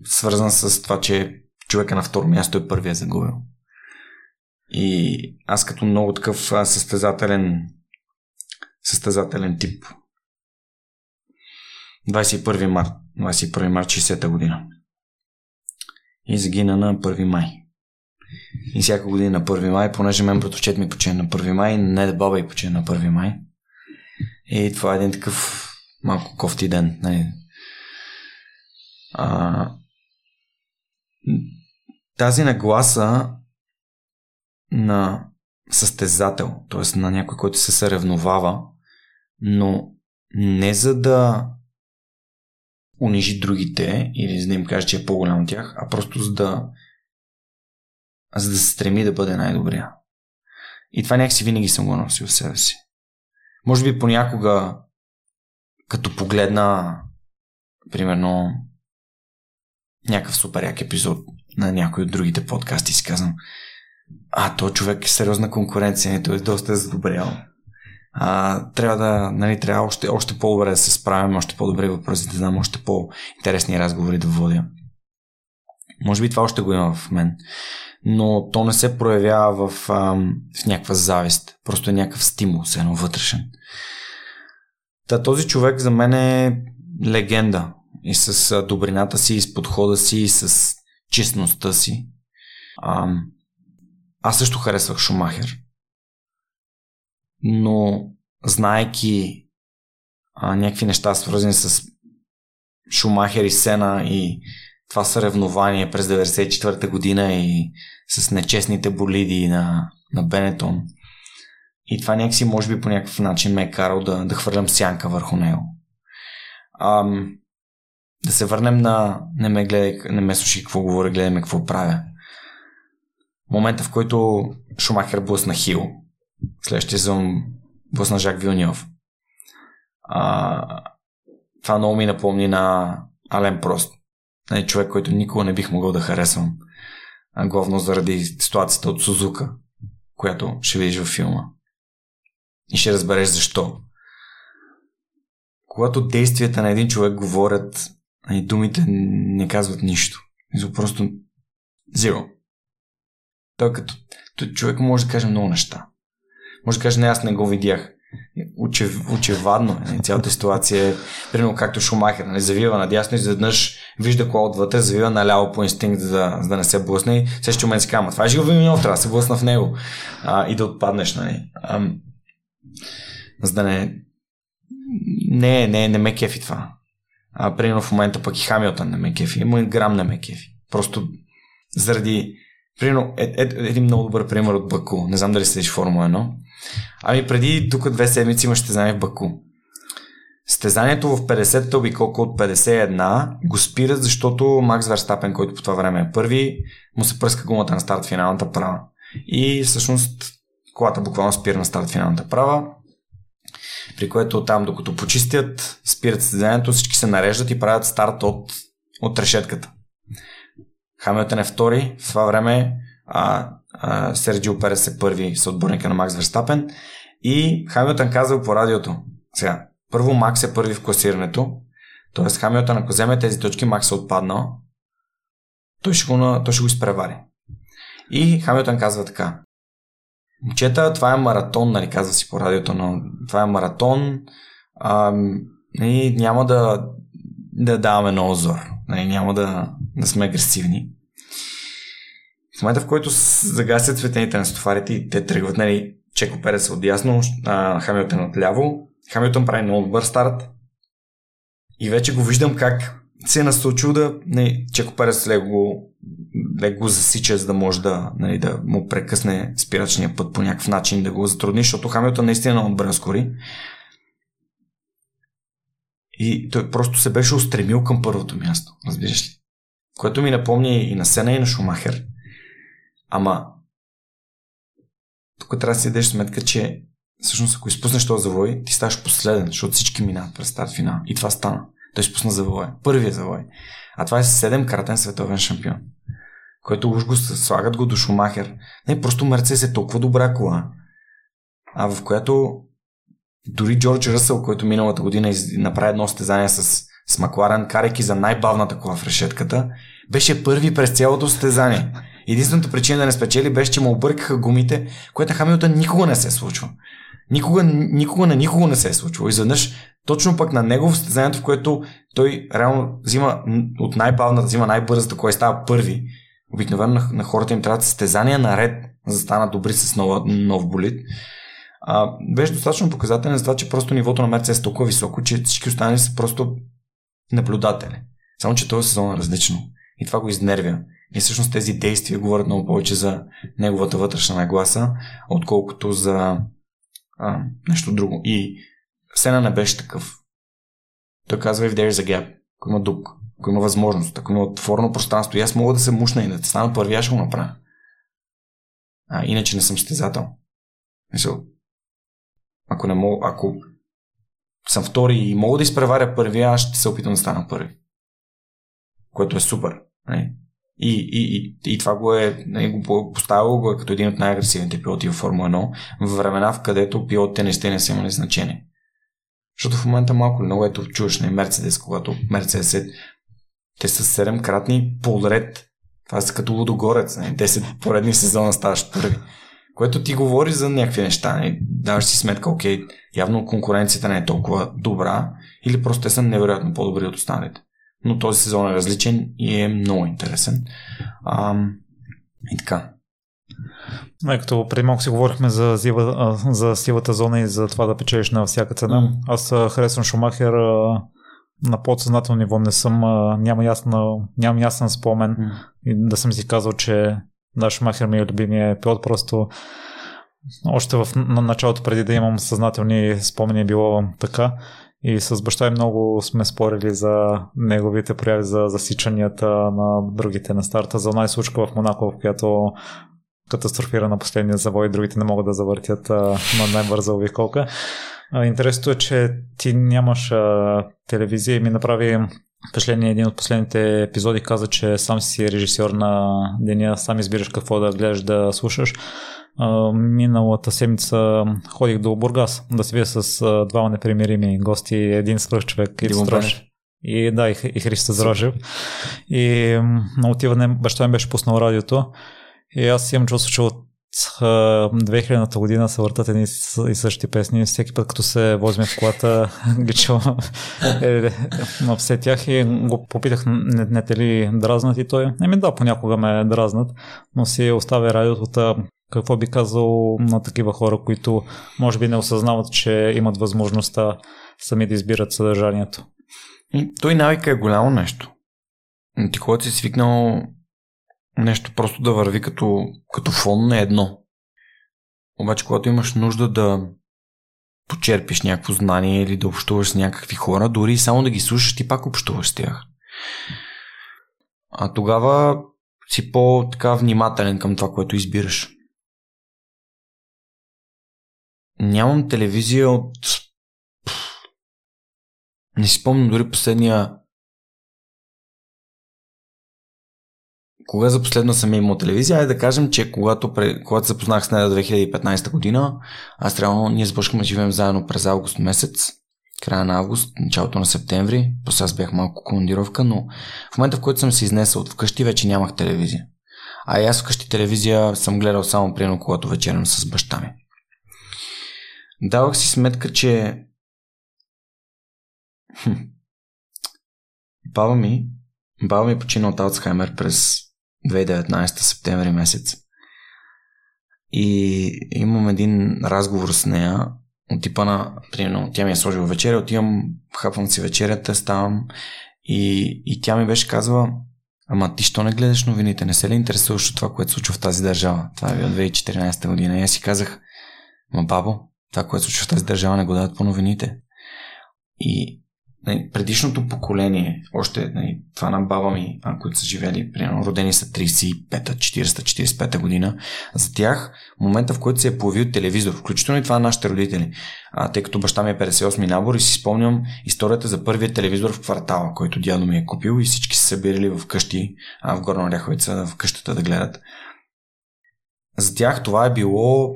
свързан с това, че човека на второ място е първия загубил. И аз като много такъв състезателен състезателен тип 21 март, 21 март 60-та година. И загина на 1 май. И всяка година на 1 май, понеже мен братовчет ми почина на 1 май, не да баба и почина на 1 май. И това е един такъв малко кофти ден. Нали? А, тази нагласа на състезател, т.е. на някой, който се съревновава, но не за да унижи другите или за да им каже, че е по-голям от тях, а просто за да за да се стреми да бъде най-добрия. И това някакси винаги съм го носил в себе си. Може би понякога, като погледна, примерно, някакъв супер епизод на някой от другите подкасти, си казвам, а, то човек е сериозна конкуренция, той е доста задобрял а, трябва да, нали, трябва още, още по-добре да се справим, още по-добре въпроси да знам, още по-интересни разговори да водя. Може би това още го има в мен. Но то не се проявява в, ам, в някаква завист. Просто е някакъв стимул, все едно вътрешен. Та, този човек за мен е легенда. И с добрината си, и с подхода си, и с честността си. Ам, аз също харесвах Шумахер но знаеки а, някакви неща свързани с Шумахер и Сена и това съревнование през 94-та година и с нечестните болиди на, на Бенетон. И това някакси може би по някакъв начин ме е карал да, да хвърлям сянка върху него. Ам, да се върнем на не ме гледай, не ме слушай какво говоря, гледай ме какво правя. Момента, в който Шумахер блъсна Хил, Следващия сезон блъсна Жак Вилньов. А, това много ми напомни на Ален Прост. Не, човек, който никога не бих могъл да харесвам. А главно заради ситуацията от Сузука, която ще видиш във филма. И ще разбереш защо. Когато действията на един човек говорят, а и думите не казват нищо. Изо просто зиро. Той като той човек може да каже много неща. Може да каже, не, аз не го видях. Очев, очевадно е. Цялата ситуация е, примерно както Шумахер, нали, завива надясно и заднъж вижда кола отвътре, завива наляво по инстинкт, за да, за да не се блъсне и следващия момент си казва, това е живо минало, трябва да се блъсна в него а, и да отпаднеш. Нали. А, за да не... Не, не, не ме кефи това. А, примерно в момента пък и Хамилтън не ме кефи. Има грам не ме кефи. Просто заради Примерно, е, е, един много добър пример от Баку. Не знам дали следиш Формула 1. Ами преди тук две седмици има стезание в Баку. Стезанието в 50-та обиколка от 51 го спират, защото Макс Верстапен, който по това време е първи, му се пръска гумата на старт финалната права. И всъщност колата буквално спира на старт финалната права, при което там, докато почистят, спират стезанието, всички се нареждат и правят старт от, от решетката. Хамилтън е втори, в това време а, Серджио Перес е първи съотборника на Макс Верстапен и Хамилтън казал по радиото. Сега, първо Макс е първи в класирането, т.е. Хамилтън, ако вземе тези точки, Макс е отпаднал, той ще го, той ще го изпревари. И Хамилтън казва така. Момчета, това е маратон, нали, казва си по радиото, но това е маратон а, и няма да, да даваме много зор. Нали, няма да, да сме агресивни. В момента, в който загасят светените на стофарите и те тръгват, нали, Чеко Перес от дясно, Хамилтън от ляво, Хамилтън прави много добър старт и вече го виждам как се е насочил да не, Чеко Перес леко, леко засича, за да може да, нали, да му прекъсне спирачния път по някакъв начин, да го затрудни, защото Хамилтън наистина много добре скори. И той просто се беше устремил към първото място, разбираш ли? Което ми напомни и на Сена, и на Шумахер. Ама, тук трябва да си дадеш сметка, че всъщност ако изпуснеш този завой, ти ставаш последен, защото всички минават през старт финал. И това стана. Той изпусна завой. Първият завой. А това е 7-кратен световен шампион. Който уж го слагат го до Шумахер. Не, просто Мерцес е толкова добра кола, а в която дори Джордж Ръсъл, който миналата година направи едно стезание с, с Макларен, карайки за най-бавната кола в решетката, беше първи през цялото стезание. Единствената причина да не спечели беше, че му объркаха гумите, което Хамилтън никога не се случва. Никога, никога на никого не се е случвало. Изведнъж, точно пък на него в състезанието, в което той реално взима от най-бавната, взима най-бързата, кой става първи. Обикновено на, на хората им трябва състезания наред, за да станат добри с нова, нов болит. А, беше достатъчно показателен за това, че просто нивото на Мерцес е толкова високо, че всички останали са просто наблюдатели. Само, че този сезон е различно. И това го изнервя. И всъщност тези действия говорят много повече за неговата вътрешна нагласа, отколкото за а, нещо друго. И Сена не беше такъв. Той казва в There is a gap. Ако има дук, ако има възможност, ако има отворено пространство и аз мога да се мушна и да стана първи, аз ще го направя. А, иначе не съм стезател. Мисъл, ако не мога, ако съм втори и мога да изпреваря първи, аз ще се опитам да стана първи. Което е супер. Не? Нали? И, и, и, и това го е, не, го поставило го е като един от най-агресивните пилоти в Формула 1 в времена, в където пилотите не сте не са имали значение. Защото в момента малко много ето чуваш на Мерцедес, когато Мерцедес е, те са 7 кратни подред. Това са като лудогорец. Не? 10 поредни сезона ставаш първи. Което ти говори за някакви неща. Не? Даваш си сметка, окей, явно конкуренцията не е толкова добра или просто те са невероятно по-добри от останалите но този сезон е различен и е много интересен. А, и така. Не, като преди малко си говорихме за, зива, за сивата зона и за това да печелиш на всяка цена. Mm. Аз харесвам Шумахер на подсъзнателно ниво. Не съм, няма, ясна, нямам ясен спомен mm. и да съм си казал, че да, Шумахер ми е любимия пилот. Просто още в началото, преди да имам съзнателни спомени, е било така. И с баща ми много сме спорили за неговите прояви за засичанията на другите на старта. За най случка в Монако, в която катастрофира на последния завой и другите не могат да завъртят на най-бърза обиколка. Интересното е, че ти нямаш телевизия и ми направи впечатление един от последните епизоди каза, че сам си режисьор на деня, сам избираш какво да гледаш, да слушаш миналата седмица ходих до Бургас да се видя с двама непримирими гости, един свърх човек и Строш. И да, и, и Христо Дрожев. И на отиване баща ми беше пуснал радиото. И аз имам чувство, че от 2000-та година се въртат едни и същи песни. Всеки път, като се возим в колата, <laughs> ги чувам е, на все тях и го попитах, не, не те ли дразнат и той. Еми да, понякога ме дразнат, но си оставя радиото. Какво би казал на такива хора, които може би не осъзнават, че имат възможността сами да избират съдържанието? Той навика е голямо нещо. Ти когато си свикнал нещо просто да върви като, като фон на едно. Обаче, когато имаш нужда да почерпиш някакво знание или да общуваш с някакви хора, дори само да ги слушаш, ти пак общуваш с тях. А тогава си по-така внимателен към това, което избираш. Нямам телевизия от... Не си спомням дори последния... Кога за последно съм имал телевизия? Айде да кажем, че когато, когато се запознах с нея 2015 година, аз реално ние започнахме да живеем заедно през август месец, края на август, началото на септември. После аз бях малко командировка, но в момента, в който съм се изнесъл от вкъщи, вече нямах телевизия. А и аз вкъщи телевизия съм гледал само прино, когато вечерям с баща ми давах си сметка, че баба ми, баба ми почина от Алцхаймер през 2019 септември месец. И имам един разговор с нея от типа на, примерно, тя ми е сложила вечеря, отивам, хапвам си вечерята, ставам и, и тя ми беше казала, ама ти що не гледаш новините, не се ли интересуваш от това, което случва в тази държава? Това е от 2014 година. И аз си казах, ма бабо, това, което случва в тази държава, не го дадат по новините. И нали, предишното поколение, още нали, това на баба ми, а, които са живели, примерно, родени са 35-та, 40-та, 45-та година, за тях момента, в който се е появил телевизор, включително и това на нашите родители, а, тъй като баща ми е 58 набор и си спомням историята за първият телевизор в квартала, който дядо ми е купил и всички се събирали в къщи, а, в Горна Ряховица, в къщата да гледат. За тях това е било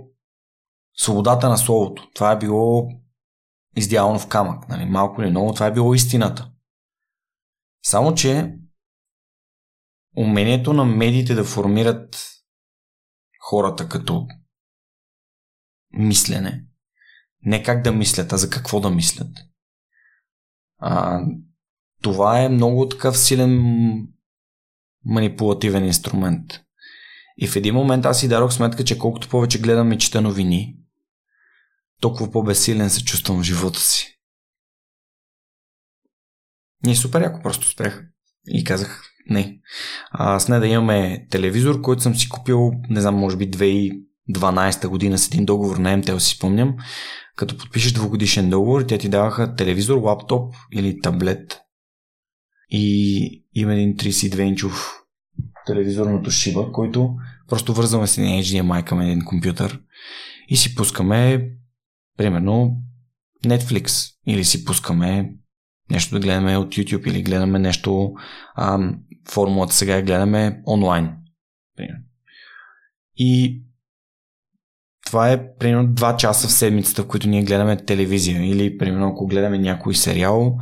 свободата на словото. Това е било издявано в камък. Нали? Малко или много, това е било истината. Само, че умението на медиите да формират хората като мислене, не как да мислят, а за какво да мислят. А, това е много такъв силен манипулативен инструмент. И в един момент аз си дадох сметка, че колкото повече гледам и чета новини, толкова по-безсилен се чувствам в живота си. Ние супер яко просто спрях и казах не. А, с не да имаме телевизор, който съм си купил, не знам, може би 2012 година с един договор на МТЛ си спомням. Като подпишеш двугодишен договор, те ти даваха телевизор, лаптоп или таблет. И има един 32-инчов телевизорното шиба, който просто вързваме с един HDMI към един компютър и си пускаме примерно Netflix или си пускаме нещо да гледаме от YouTube или гледаме нещо а, формулата сега гледаме онлайн. Примерно. И това е примерно 2 часа в седмицата, в които ние гледаме телевизия или примерно ако гледаме някой сериал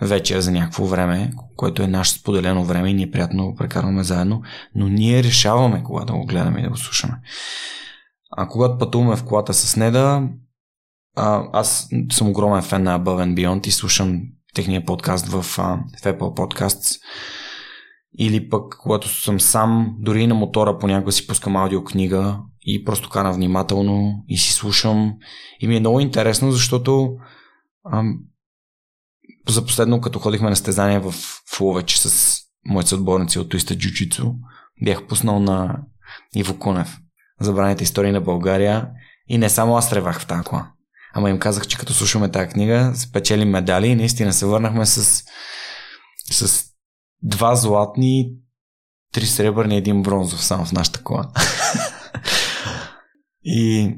вечер за някакво време, което е наше споделено време и ние приятно го прекарваме заедно, но ние решаваме кога да го гледаме и да го слушаме. А когато пътуваме в колата с Неда, аз съм огромен фен на Above and Beyond и слушам техния подкаст в, в Apple Podcasts. Или пък, когато съм сам, дори и на мотора понякога си пускам аудиокнига и просто кана внимателно и си слушам. И ми е много интересно, защото а, за последно, като ходихме на стезания в Фловеч с моите отборници от Туиста Джуджицу, бях пуснал на Иво Кунев Забраните истории на България и не само аз тревах в тази кола. Ама им казах, че като слушаме тази книга, спечелим медали и наистина се върнахме с, с два златни, три сребърни и един бронзов само в нашата кола. <laughs> и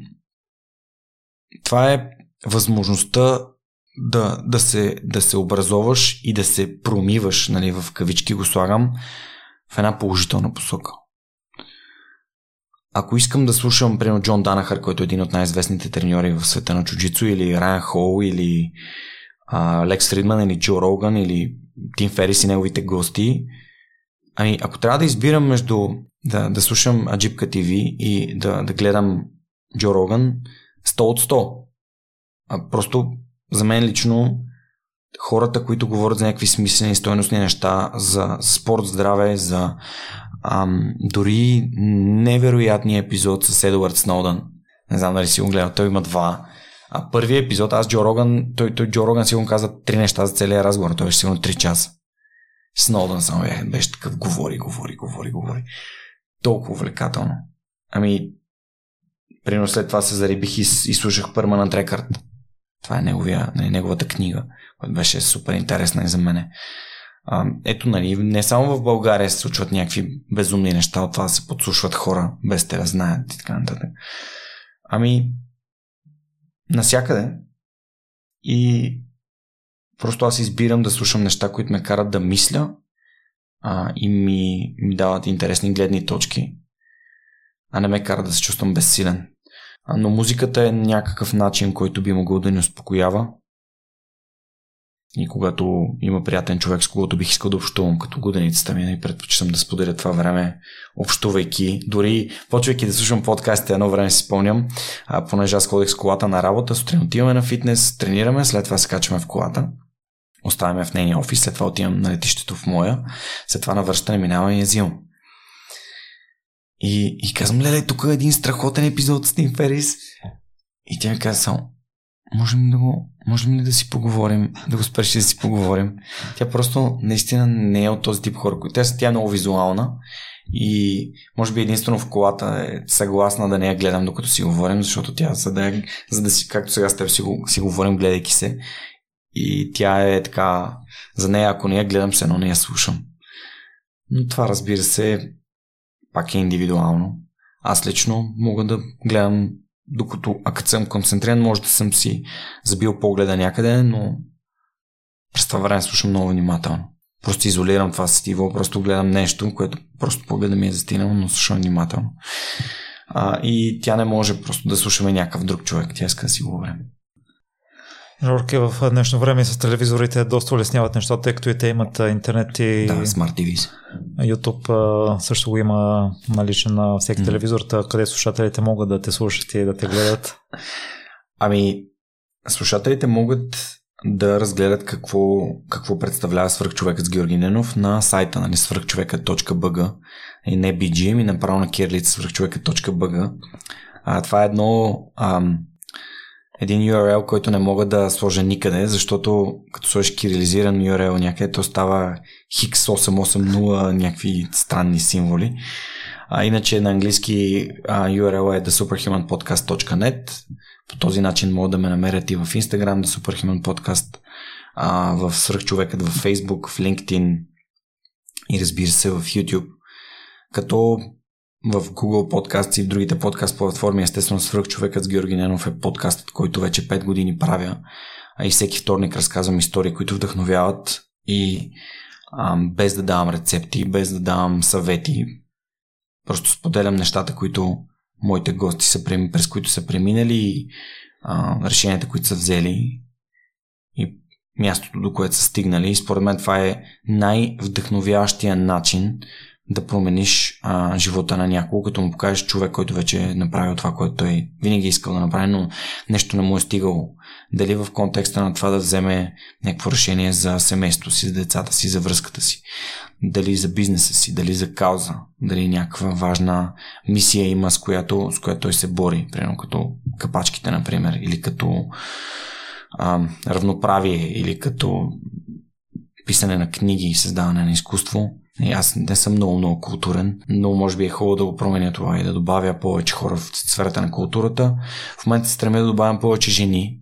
това е възможността да, да, се, да се образоваш и да се промиваш, нали, в кавички го слагам, в една положителна посока. Ако искам да слушам, примерно, Джон Данахър, който е един от най-известните треньори в света на чуджицу, или Райан Хол, или а, Лекс Фридман, или Джо Роган, или Тим Ферис и неговите гости, ами, ако трябва да избирам между да, да слушам Аджипка ТВ и да, да гледам Джо Роган, 100 от 100. А просто за мен лично хората, които говорят за някакви смислени стойностни неща, за спорт, здраве, за ам, дори невероятния епизод с Едуард Сноудън. Не знам дали си го гледал, той има два. А първият епизод, аз Джо Роган, той, той Джо Роган си го каза три неща за целия разговор, той беше сигурно три часа. Сноудън само беше, беше такъв, говори, говори, говори, говори. Толкова увлекателно. Ами, примерно след това се зарибих и, и слушах Permanent Record. Това е неговия, неговата книга, която беше супер интересна и за мене. А, ето, нали, не само в България се случват някакви безумни неща, от това да се подслушват хора, без те да знаят и така нататък. Ами, насякъде. И просто аз избирам да слушам неща, които ме карат да мисля а, и ми, ми дават интересни гледни точки, а не ме карат да се чувствам безсилен. А, но музиката е някакъв начин, който би могъл да ни успокоява и когато има приятен човек, с когото бих искал да общувам, като годеницата ми, и предпочитам да споделя това време, общувайки. Дори, почвайки да слушам подкастите, едно време си спомням, а, понеже аз ходих с колата на работа, сутрин отиваме на фитнес, тренираме, след това се качваме в колата, оставяме в нейния офис, след това отивам на летището в моя, след това на връщане минаваме и взимам. И, и казвам, леле, тук е един страхотен епизод с Тим Ферис. И тя ми каза само, можем да го, можем ли да си поговорим, да го спреш да си поговорим. Тя просто наистина не е от този тип хора. Тя, тя е много визуална и може би единствено в колата е съгласна да не я гледам докато си говорим, защото тя, за да, за да си, както сега с теб си, си говорим, гледайки се, и тя е така, за нея ако не я гледам, се едно не я слушам. Но това разбира се пак е индивидуално. Аз лично мога да гледам докато, а като съм концентриран, може да съм си забил погледа някъде, но през това време слушам много внимателно. Просто изолирам това сетиво, просто гледам нещо, което просто погледа ми е застинало, но слушам внимателно. А, и тя не може просто да слушаме някакъв друг човек, тя иска да си говорим. Жорки, в днешно време с телевизорите доста улесняват нещата, тъй като и те имат интернет и... Да, Smart TV. YouTube също го има наличен на всеки mm. телевизор, къде слушателите могат да те слушат и да те гледат. <laughs> Ами, слушателите могат да разгледат какво, какво представлява свърхчовекът с Георги Ненов на сайта, нали, свърхчовекът.bg и не BG, ми направо на кирлица свърхчовекът.bg. А, това е едно ам, един URL, който не мога да сложа никъде, защото като сложиш кирилизиран URL някъде, то става X880, някакви странни символи. А, иначе на английски а, URL е thesuperhumanpodcast.net. По този начин могат да ме намерят и в Instagram, The Superhuman Podcast, а, в Свърхчовекът в Facebook, в LinkedIn и разбира се в YouTube. Като в Google Podcast и в другите подкаст платформи. Естествено, свръх човекът с Георги Ненов е подкастът, който вече 5 години правя. А и всеки вторник разказвам истории, които вдъхновяват и а, без да давам рецепти, без да давам съвети. Просто споделям нещата, които моите гости са, през които са преминали а, решенията, които са взели и мястото, до което са стигнали. И според мен това е най-вдъхновяващия начин да промениш а, живота на някого, като му покажеш човек, който вече е направил това, което той винаги е искал да направи, но нещо не му е стигало. Дали в контекста на това да вземе някакво решение за семейството си, за децата си, за връзката си, дали за бизнеса си, дали за кауза, дали някаква важна мисия има, с която, с която той се бори, примерно като капачките, например, или като а, равноправие, или като писане на книги и създаване на изкуство и аз не съм много, много културен, но може би е хубаво да го променя това и да добавя повече хора в сферата на културата. В момента се стремя да добавям повече жени,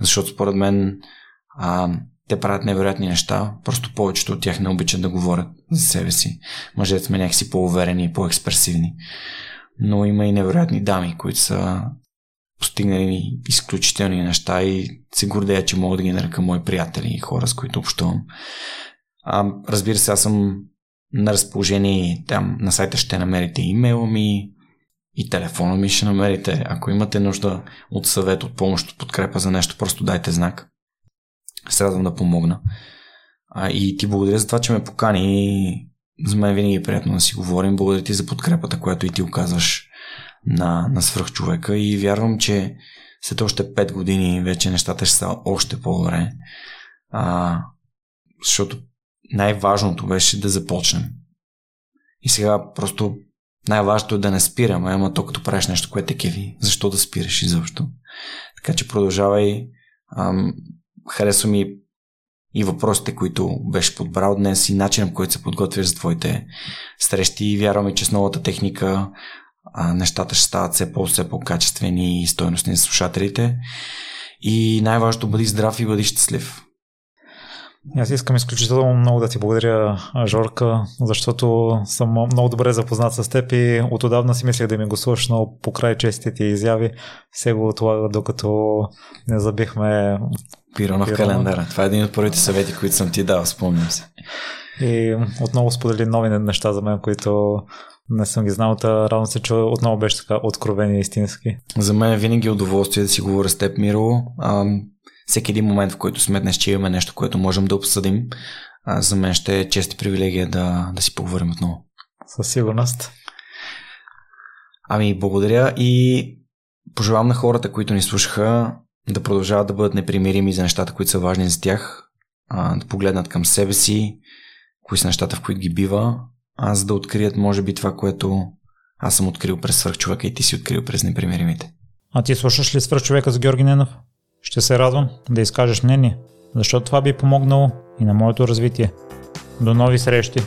защото според мен а, те правят невероятни неща, просто повечето от тях не обичат да говорят за себе си. Мъжете сме някакси по-уверени и по-експресивни. Но има и невероятни дами, които са постигнали изключителни неща и се гордея, че мога да ги нарека мои приятели и хора, с които общувам. А, разбира се, аз съм на разположение там на сайта ще намерите имейла ми и телефона ми ще намерите. Ако имате нужда от съвет, от помощ, от подкрепа за нещо, просто дайте знак. Се радвам да помогна. А, и ти благодаря за това, че ме покани. За мен винаги е приятно да си говорим. Благодаря ти за подкрепата, която и ти оказваш на, на свръхчовека и вярвам, че след още 5 години вече нещата ще са още по-добре. А, защото най-важното беше да започнем. И сега просто най-важното е да не спираме, ама то като правиш нещо, което е кеви, защо да спираш изобщо? Така че продължавай. Ам, харесва ми и въпросите, които беше подбрал днес и начинът, който се подготвяш за твоите срещи и вярваме, че с новата техника а, нещата ще стават все по- все по-качествени и стойностни за слушателите. И най-важното бъди здрав и бъди щастлив. Аз искам изключително много да ти благодаря, Жорка, защото съм много добре запознат с теб и от отдавна си мислех да ми го слушаш, но по край честите ти изяви се го отлага, докато не забихме Пирона в календара. Това е един от първите съвети, които съм ти дал, спомням се. И отново сподели нови неща за мен, които не съм ги знал, та радвам се, че отново беше така откровен и истински. За мен е винаги удоволствие да си говоря с теб, Миро всеки един момент, в който сметнеш, че имаме нещо, което можем да обсъдим, за мен ще е чест и привилегия да, да си поговорим отново. Със сигурност. Ами, благодаря и пожелавам на хората, които ни слушаха, да продължават да бъдат непримирими за нещата, които са важни за тях, да погледнат към себе си, кои са нещата, в които ги бива, а за да открият, може би, това, което аз съм открил през свърхчовека и ти си открил през непримиримите. А ти слушаш ли свърхчовека с Георги Ненов? Ще се радвам да изкажеш мнение, защото това би помогнало и на моето развитие. До нови срещи!